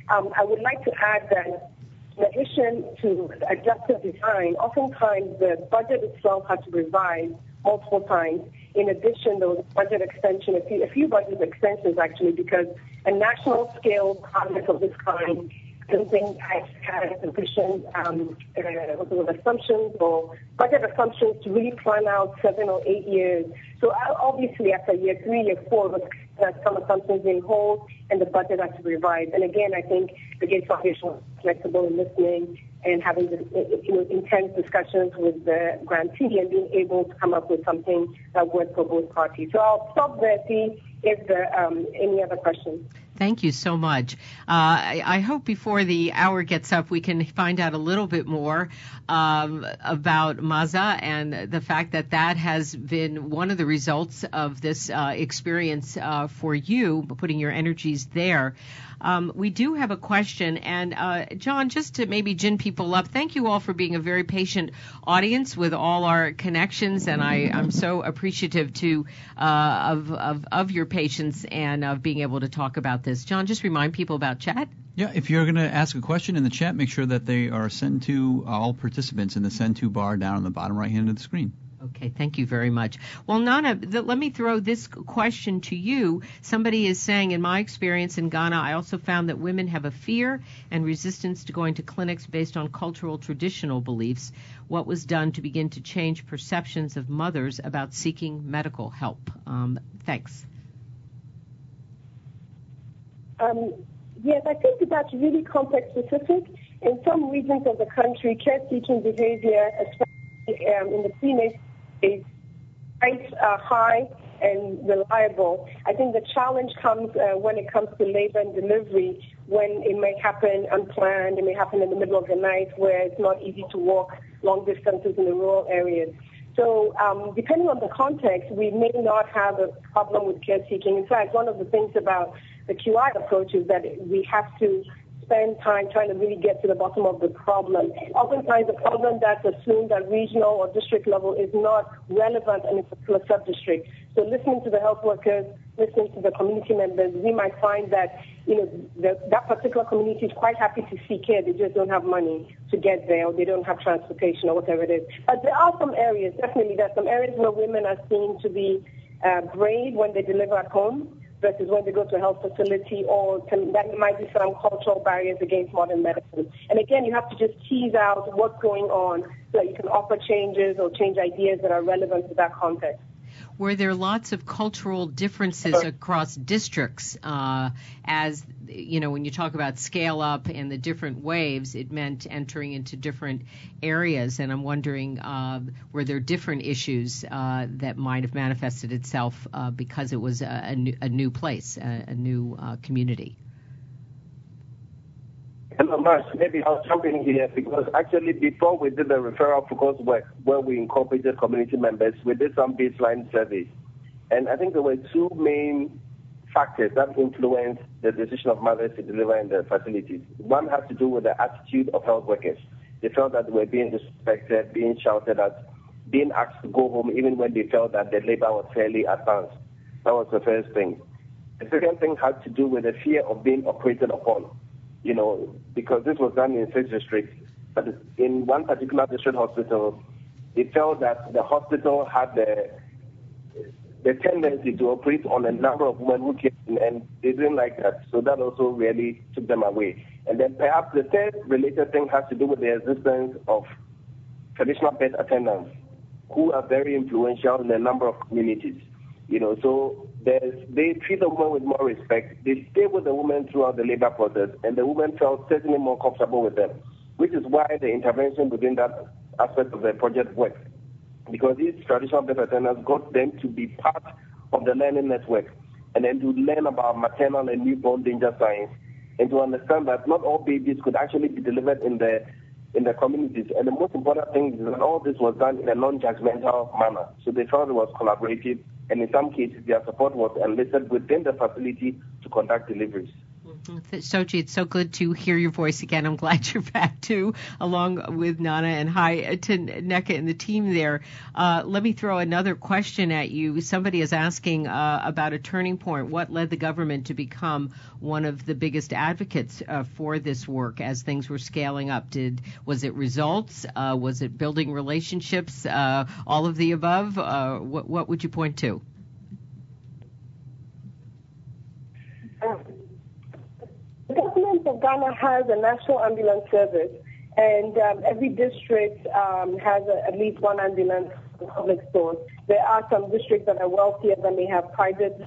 Um, I would like to add that in addition to adjusted design, oftentimes the budget itself has to be revised multiple times. In addition, there was budget extension, a few, a few budget extensions actually, because a national scale project of this kind something I had sufficient um, uh, assumptions or budget assumptions to really plan out seven or eight years. So obviously after year three, year four, uh, some assumptions being hold and the budget has to be revised. And again, I think the Gates Foundation was flexible in listening and having you know, intense discussions with the grantee and being able to come up with something that worked for both parties. So I'll stop there, see if there are um, any other questions. Thank you so much. Uh, I, I, hope before the hour gets up, we can find out a little bit more um, about Maza and the fact that that has been one of the results of this uh, experience uh, for you, putting your energies there. Um, we do have a question, and uh, John, just to maybe gin people up, thank you all for being a very patient audience with all our connections, and I, am so appreciative to uh, of, of, of your patience and of being able to talk about this. John, just remind people about chat. Yeah, if you're going to ask a question in the chat, make sure that they are sent to all participants in the send to bar down on the bottom right hand of the screen. Okay, thank you very much. Well, Nana, the, let me throw this question to you. Somebody is saying, in my experience in Ghana, I also found that women have a fear and resistance to going to clinics based on cultural traditional beliefs. What was done to begin to change perceptions of mothers about seeking medical help? Um, thanks. Um, yes, I think that's really context specific. In some regions of the country, care seeking behavior, especially um, in the prenatal is quite uh, high and reliable. I think the challenge comes uh, when it comes to labor and delivery, when it may happen unplanned, it may happen in the middle of the night where it's not easy to walk long distances in the rural areas. So um, depending on the context, we may not have a problem with care seeking. In fact, one of the things about the QI approach is that we have to spend time trying to really get to the bottom of the problem. Oftentimes, the problem that's assumed at regional or district level is not relevant in a particular sub-district. So listening to the health workers, listening to the community members, we might find that you know the, that particular community is quite happy to see care. They just don't have money to get there, or they don't have transportation, or whatever it is. But there are some areas, definitely, there are some areas where women are seen to be uh, brave when they deliver at home versus when they go to a health facility, or can, that might be some cultural barriers against modern medicine. And again, you have to just tease out what's going on so that you can offer changes or change ideas that are relevant to that context were there lots of cultural differences across districts uh, as you know when you talk about scale up and the different waves it meant entering into different areas. And i'm wondering uh, were there different issues uh, that might have manifested itself uh, because it was a, a, new, a new, place a, a new uh, community Hello. Maybe I'll jump in here because actually before we did the referral focus work where we incorporated community members, we did some baseline surveys. And I think there were two main factors that influenced the decision of mothers to deliver in the facilities. One had to do with the attitude of health workers. They felt that they were being disrespected, being shouted at, being asked to go home even when they felt that their labor was fairly advanced. That was the first thing. The second thing had to do with the fear of being operated upon you know, because this was done in six districts. But in one particular district hospital, it felt that the hospital had the the tendency to operate on a number of women who came in, and they didn't like that. So that also really took them away. And then perhaps the third related thing has to do with the existence of traditional birth attendants who are very influential in a number of communities. You know, so they treat the woman with more respect. They stay with the woman throughout the labor process, and the woman felt certainly more comfortable with them, which is why the intervention within that aspect of the project worked. Because these traditional birth attendants got them to be part of the learning network and then to learn about maternal and newborn danger signs and to understand that not all babies could actually be delivered in the in the communities. And the most important thing is that all this was done in a non-judgmental manner. So they felt it was collaborative and in some cases their support was enlisted within the facility to conduct deliveries. Sodzi, it's so good to hear your voice again. I'm glad you're back too, along with Nana and hi to Nneka and the team there. Uh, let me throw another question at you. Somebody is asking uh, about a turning point. What led the government to become one of the biggest advocates uh, for this work as things were scaling up? Did was it results? Uh, was it building relationships? Uh, all of the above? Uh, what, what would you point to? The government of Ghana has a national ambulance service, and um, every district um, has a, at least one ambulance public stores. There are some districts that are wealthier than they have private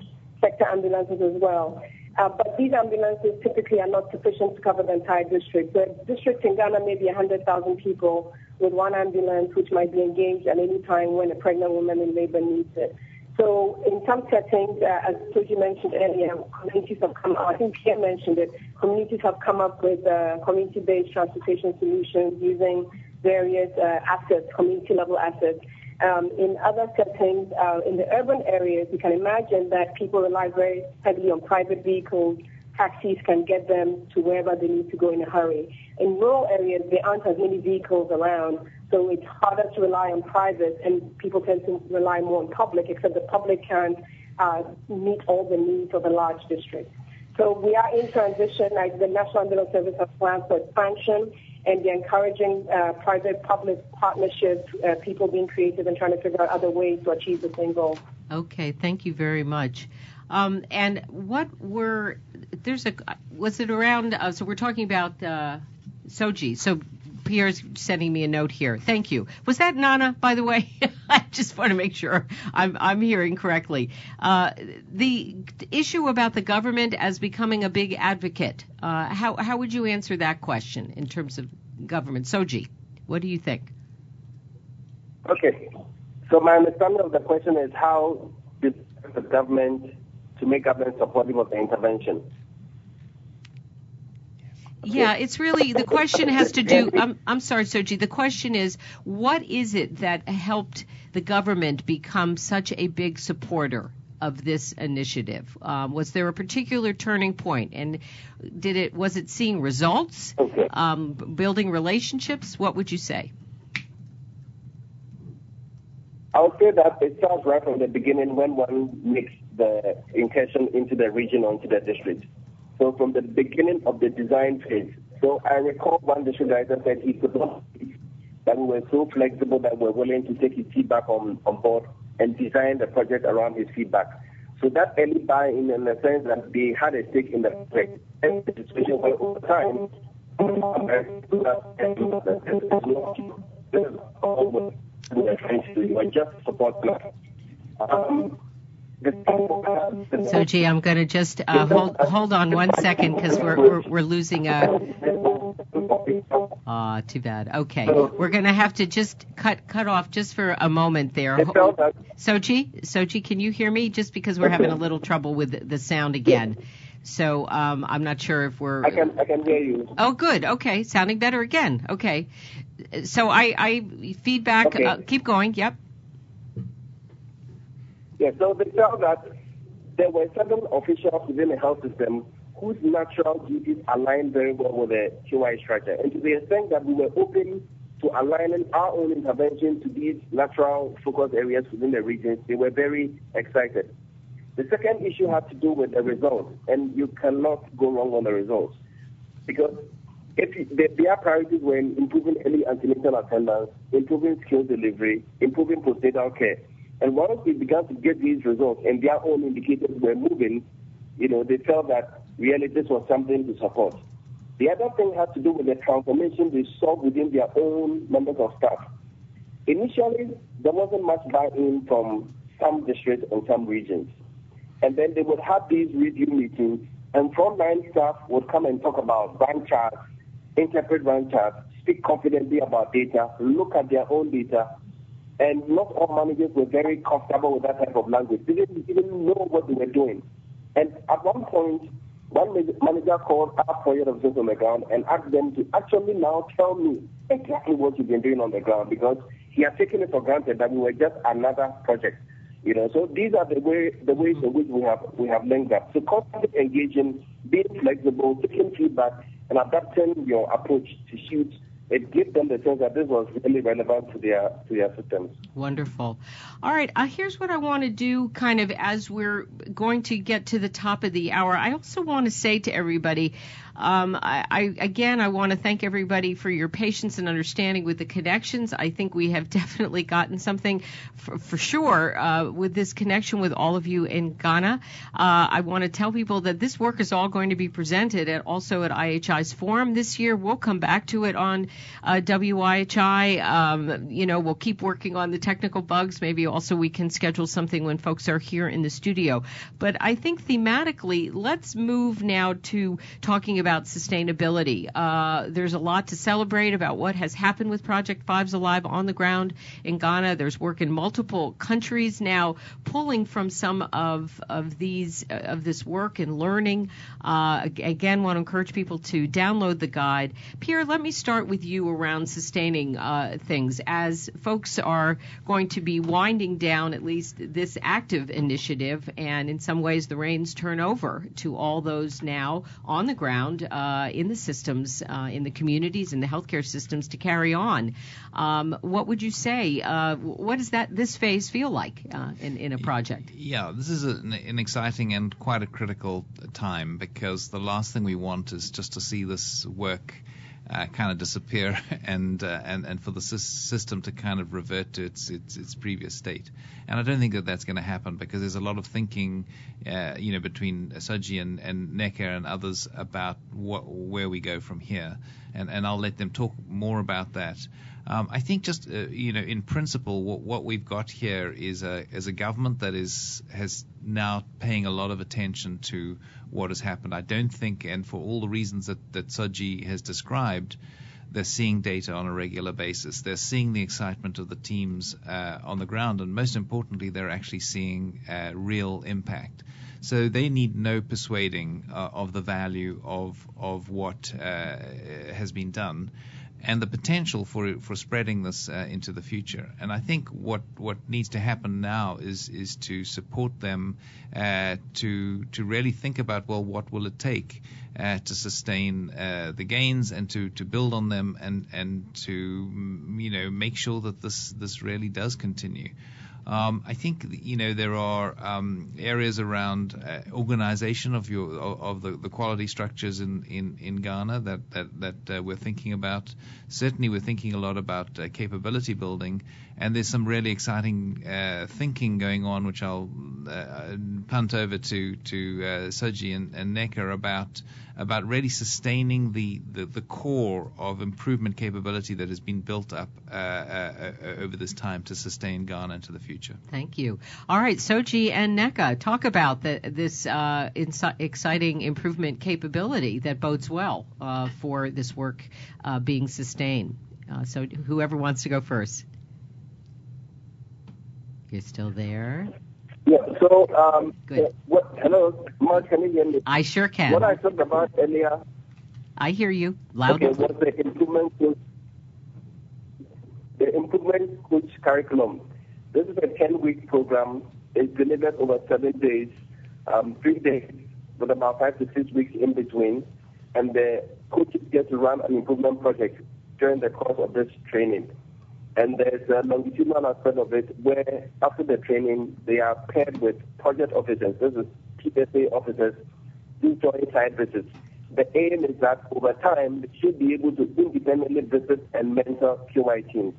sector ambulances as well. Uh, but these ambulances typically are not sufficient to cover the entire district. The district in Ghana may be 100,000 people with one ambulance, which might be engaged at any time when a pregnant woman in labor needs it. So in some settings, uh, as Sodzi mentioned earlier, communities have come I think Pierre mentioned it, communities have come up with uh, community-based transportation solutions using various uh, assets, community-level assets. Um, in other settings, uh, in the urban areas, you can imagine that people rely very heavily on private vehicles. Taxis can get them to wherever they need to go in a hurry. In rural areas, there aren't as many vehicles around, so it's harder to rely on private, and people tend to rely more on public, except the public can't uh, meet all the needs of a large district. So we are in transition. Like the National Ambulance Service has plans for expansion, and they're encouraging uh, private-public partnerships, uh, people being creative and trying to figure out other ways to achieve the same goal. Okay, thank you very much. Um, and what were there's a was it around? Uh, so we're talking about uh, Sodzi. So Pierre's sending me a note here. Thank you. Was that Nana, by the way? I just want to make sure I'm, I'm hearing correctly. Uh, the issue about the government as becoming a big advocate. Uh, how how would you answer that question in terms of government? Sodzi, what do you think? Okay. So my understanding of the question is how did the government to make government supportive of the intervention? Yeah, it's really the question has to do. I'm, I'm sorry, Sodzi. The question is, what is it that helped the government become such a big supporter of this initiative? Um, was there a particular turning point, and did it was it seeing results, Okay. um, building relationships? What would you say? I would say that it starts right from the beginning when one makes the incursion into the region or into the district. So from the beginning of the design phase. So I recall one district director said he could not that we were so flexible that we're willing to take his feedback on, on board and design the project around his feedback. So that early buy-in in the sense that they had a stake in the project and the situation where over time, you are just supporting us. Um, Sodzi, I'm going to just uh, hold hold on one second because we're, we're we're losing a. Ah, too bad. Okay, we're going to have to just cut cut off just for a moment there. Sodzi, Sodzi, can you hear me? Just because we're having a little trouble with the- the sound again. So um, I'm not sure if we're. I can I can hear you. Oh, good. Okay, sounding better again. Okay. So I, I feedback. Okay. Uh, keep going. Yep. Yeah, so they felt that there were certain officials within the health system whose natural duties aligned very well with the QI structure. And to the extent that we were open to aligning our own intervention to these natural focus areas within the regions, they were very excited. The second issue had to do with the results, and you cannot go wrong on the results. Because if their priorities were in improving early antenatal attendance, improving skills delivery, improving postnatal care. And once we began to get these results and their own indicators were moving, you know, they felt that really this was something to support. The other thing had to do with the transformation they saw within their own members of staff. Initially, there wasn't much buy-in from some districts and some regions. And then they would have these review meetings, and frontline staff would come and talk about run charts, interpret run charts, speak confidently about data, look at their own data, and not all managers were very comfortable with that type of language. They didn't even know what they were doing. And at one point, one manager called our project officers on the ground and asked them to actually now tell me exactly what you've been doing on the ground because he had taken it for granted that we were just another project. You know, so these are the way the ways in which we have we have linked up. So constantly engaging, being flexible, taking feedback, and adapting your approach to suit it gives them the sense that this was really relevant to their to their systems. Wonderful. All right, uh, here's what I want to do kind of as we're going to get to the top of the hour. I also want to say to everybody, um, I, again, I want to thank everybody for your patience and understanding with the connections. I think we have definitely gotten something for, for sure uh, with this connection with all of you in Ghana. Uh, I want to tell people that this work is all going to be presented at also at IHI's forum this year. We'll come back to it on uh, WIHI. Um, you know, we'll keep working on the technical bugs. Maybe also we can schedule something when folks are here in the studio. But I think thematically, let's move now to talking about sustainability. Uh, there's a lot to celebrate about what has happened with Project Fives Alive on the ground in Ghana. There's work in multiple countries now pulling from some of of these of this work and learning. Uh, ag- again, want to encourage people to download the guide. Pierre, let me start with you around sustaining uh, things as folks are going to be winding down at least this active initiative, and in some ways the reins turn over to all those now on the ground uh, in the systems, uh, in the communities, in the healthcare systems to carry on. Um, what would you say? Uh, what does that this phase feel like uh, in in a project? Yeah, this is an, an exciting and quite a critical time because the last thing we want is just to see this work uh, kind of disappear and uh, and and for the sys- system to kind of revert to its its, its previous state. And I don't think that that's going to happen because there's a lot of thinking, uh, you know, between Sodzi and and Nneka and others about what where we go from here. And and I'll let them talk more about that. Um, I think just uh, you know, in principle, what, what we've got here is a is a government that is has now paying a lot of attention to what has happened. I don't think, and for all the reasons that that Sodzi has described, they're seeing data on a regular basis. They're seeing the excitement of the teams uh, on the ground, and most importantly, they're actually seeing uh, real impact. So they need no persuading uh, of the value of of what uh, has been done and the potential for for spreading this uh, into the future. And I think what what needs to happen now is is to support them uh, to to really think about well what will it take uh, to sustain uh, the gains and to, to build on them and and to you know make sure that this this really does continue. Um, I think you know there are um, areas around uh, organization of your of the, the quality structures in, in, in Ghana that that, that uh, we're thinking about. Certainly, we're thinking a lot about uh, capability building, and there's some really exciting uh, thinking going on, which I'll uh, punt over to to uh, Sodzi and, and Nneka about about really sustaining the, the, the, core of improvement capability that has been built up uh, uh, over this time to sustain Ghana into the future. Thank you. All right, Sodzi and Nneka, talk about the, this uh, exciting improvement capability that bodes well uh, for this work uh, being sustained. Uh, so, whoever wants to go first. You're still there. Yeah. So, um, Good. What, hello, Mark, can you hear me? I sure can. What I talked about earlier. I hear you loud. Okay, was the improvement coach, the improvement coach curriculum. This is a 10-week program. It's delivered over seven days, um, three days, with about five to six weeks in between. And the coaches get to run an improvement project during the course of this training. And there's a longitudinal aspect of it where after the training, they are paired with project officers. This is PSA officers do joint site visits. The aim is that over time, they should be able to independently visit and mentor QI teams.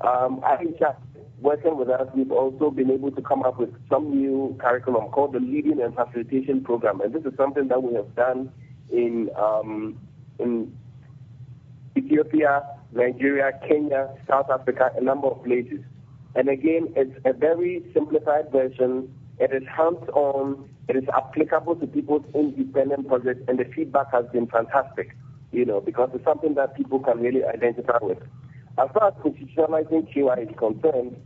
Um, I think working with us, we've also been able to come up with some new curriculum called the Leading and Facilitation Program. And this is something that we have done in, um, in Ethiopia, Nigeria, Kenya, South Africa, a number of places. And again, it's a very simplified version. It is hands-on. It is applicable to people's independent projects, and the feedback has been fantastic. You know, because it's something that people can really identify with. As far as institutionalizing QI is concerned,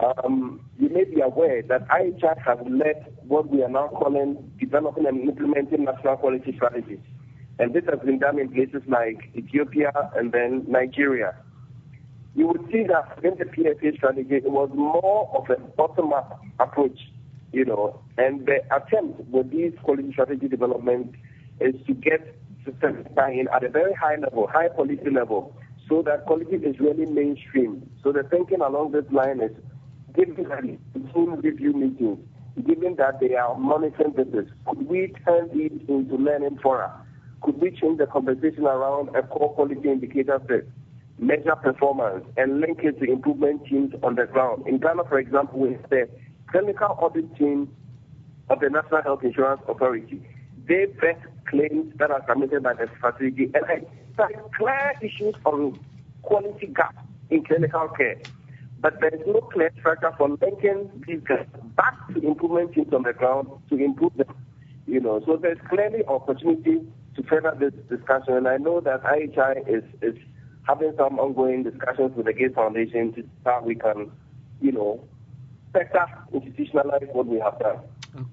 um, you may be aware that IHI has led what we are now calling developing and implementing national quality strategies. And this has been done in places like Ethiopia and then Nigeria. You would see that in the PSA strategy, it was more of a bottom-up approach, you know, and the attempt with these quality strategy development is to get systems in at a very high level, high policy level, so that quality is really mainstream. So the thinking along this line is given that team review meetings, given that they are monitoring this, could we turn these into learning fora? Could we change the conversation around a core quality indicator to measure performance and link it to improvement teams on the ground? In Ghana, for example, we have the clinical audit team of the National Health Insurance Authority. They vet claims that are submitted by the facility and identify clear issues on quality gaps in clinical care. But there is no clear structure for linking these gaps back to improvement teams on the ground to improve them. You know, so there's clearly opportunity to further this discussion. And I know that IHI is, is having some ongoing discussions with the Gates Foundation to see how we can, you know, better institutionalize what we have done.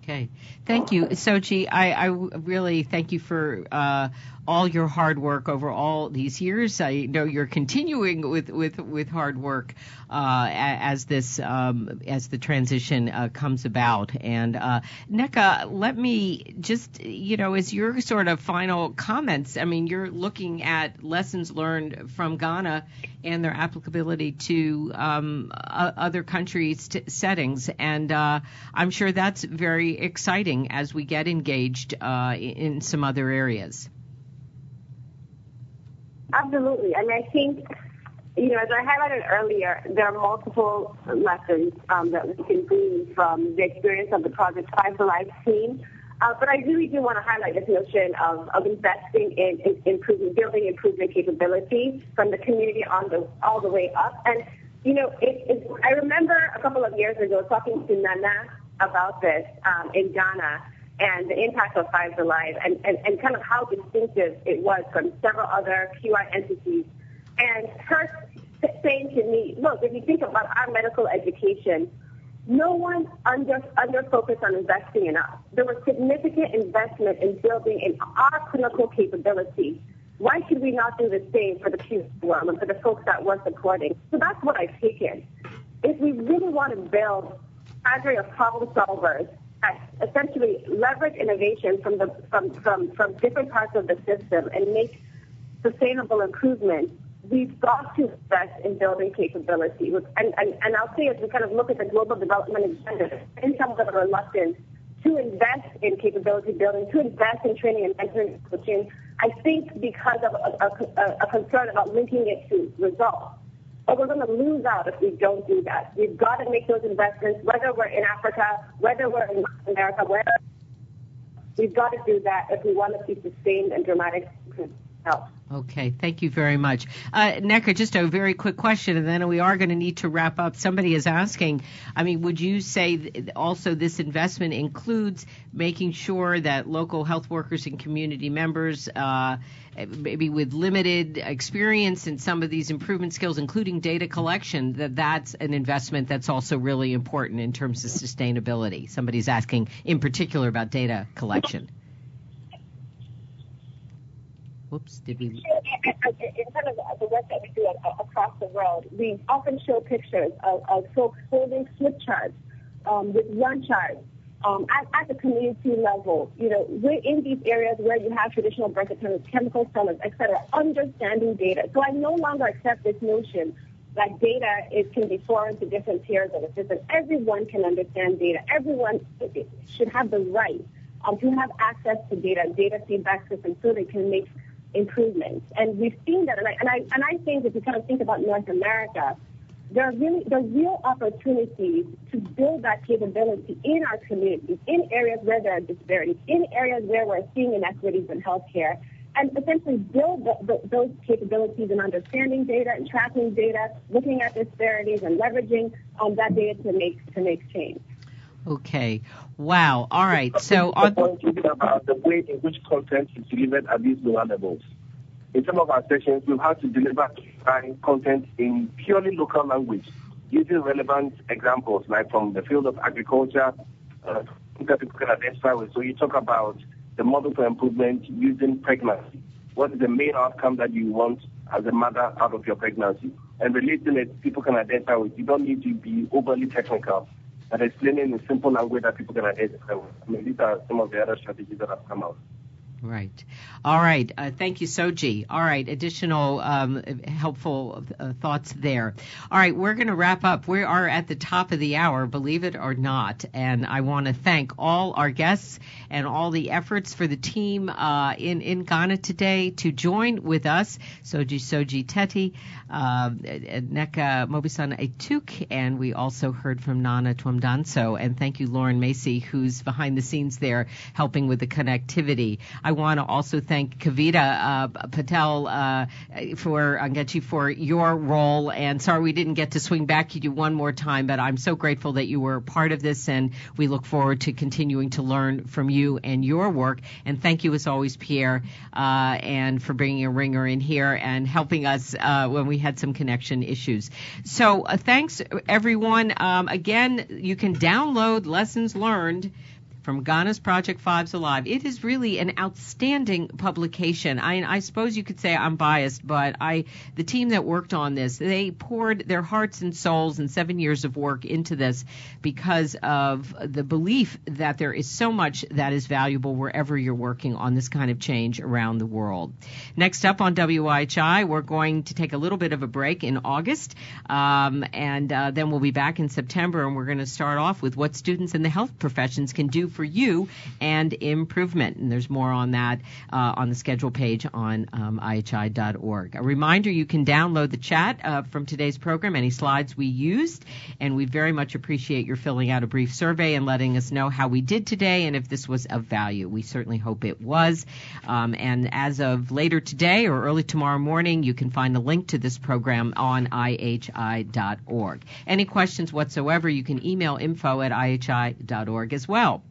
Okay. Thank you, Sodzi. I, I really thank you for uh, all your hard work over all these years. I know you're continuing with with with hard work uh, as this um, as the transition uh, comes about. And uh, Nneka, let me just you know, as your sort of final comments. I mean, you're looking at lessons learned from Ghana and their applicability to um, other countries' t- settings, and uh, I'm sure that's very exciting as we get engaged uh, in some other areas. Absolutely. I mean, I think, you know, as I highlighted earlier, there are multiple lessons um, that we can glean from the experience of the Project Five Alive team. Uh, but I really do want to highlight this notion of, of investing in, in improving, building improvement capability from the community on the all the way up. And you know, it, it, I remember a couple of years ago talking to Nana about this um, in Ghana, and the impact of Fives Alive and, and, and kind of how distinctive it was from several other QI entities. And her saying to me, look, if you think about our medical education, no one under under focused on investing in us. There was significant investment in building in our clinical capability. Why should we not do the same for the people world and for the folks that we're supporting? So that's what I've taken. If we really want to build a cadre of problem solvers that essentially leverage innovation from the from, from, from different parts of the system and make sustainable improvements, we've got to invest in building capability. And, and, and I'll say as we kind of look at the global development agenda, in some of the reluctance to invest in capability building, to invest in training and mentoring coaching, I think because of a, a, a concern about linking it to results. But we're going to lose out if we don't do that. We've got to make those investments, whether we're in Africa, whether we're in America, whether we've got to do that if we want to see sustained and dramatic health. Okay, thank you very much. Uh, Nneka, just a very quick question, and then we are going to need to wrap up. Somebody is asking, I mean, would you say also this investment includes making sure that local health workers and community members, uh, maybe with limited experience in some of these improvement skills, including data collection, that that's an investment that's also really important in terms of sustainability? Somebody's asking in particular about data collection. Whoops, did we? In terms of the work that we do across the world, we often show pictures of, of folks holding flip charts um, with run charts um, at, at, the community level. You know, we're in these areas where you have traditional birth attendants, chemical sellers, etc., understanding data. So I no longer accept this notion that data is, can be foreign to different tiers of the system. Everyone can understand data. Everyone should have the right um, to have access to data, data feedback systems, so they can make improvements. And we've seen that, and I, and I, and I think if you kind of think about North America, there are really there are real opportunities to build that capability in our communities, in areas where there are disparities, in areas where we're seeing inequities in healthcare, and essentially build the, the, those capabilities in understanding data and tracking data, looking at disparities, and leveraging um, that data to make to make change. Okay. Wow. All right. So on about the way in which content is delivered at these lower levels. In some of our sessions, we've had to deliver content in purely local language, using relevant examples like from the field of agriculture uh, that people can identify with. So you talk about the model for improvement using pregnancy. What is the main outcome that you want as a mother out of your pregnancy? And relating it, people can identify with. You don't need to be overly technical and explaining in simple language that people can identify with. I mean, these are some of the other strategies that have come out. Right. All right. Uh, thank you, Sodzi. All right. Additional um, helpful uh, thoughts there. All right. We're going to wrap up. We are at the top of the hour, believe it or not. And I want to thank all our guests and all the efforts for the team uh, in, in Ghana today to join with us. Sodzi Sodzi-Tettey, uh, Nneka Mobisson Etuk, and we also heard from Nana Twum-Danso. And thank you, Lauren Macy, who's behind the scenes there helping with the connectivity. I want to also thank Kavita uh, Patel uh, for Angechi for your role. And sorry we didn't get to swing back to you one more time, but I'm so grateful that you were part of this, and we look forward to continuing to learn from you and your work. And thank you as always, Pierre, uh, and for bringing a ringer in here and helping us uh, when we had some connection issues. So uh, thanks everyone. Um, again, you can download lessons learned from Ghana's Project Fives Alive. It is really an outstanding publication. I, I suppose you could say I'm biased, but I the team that worked on this, they poured their hearts and souls and seven years of work into this because of the belief that there is so much that is valuable wherever you're working on this kind of change around the world. Next up on WIHI, we're going to take a little bit of a break in August, um, and uh, then we'll be back in September, and we're going to start off with what students in the health professions can do for you and improvement. And there's more on that uh, on the schedule page on um, IHI.org. A reminder you can download the chat uh, from today's program, any slides we used, and we very much appreciate your filling out a brief survey and letting us know how we did today and if this was of value. We certainly hope it was. Um, and as of later today or early tomorrow morning, you can find a link to this program on IHI.org. Any questions whatsoever, you can email info at IHI.org as well.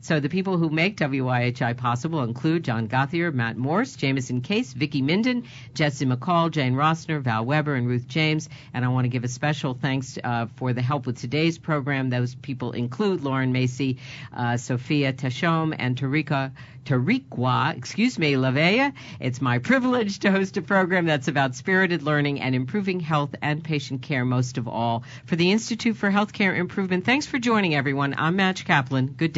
So the people who make WIHI possible include John Gothier, Matt Morse, Jameson Case, Vicki Minden, Jesse McCall, Jane Rossner, Val Weber, and Ruth James. And I want to give a special thanks uh, for the help with today's program. Those people include Lauren Macy, uh, Sophia Tashom, and Tarika Tariqua, excuse me, Lavea. It's my privilege to host a program that's about spirited learning and improving health and patient care most of all. For the Institute for Healthcare Improvement, thanks for joining everyone. I'm Madge Kaplan. Good day.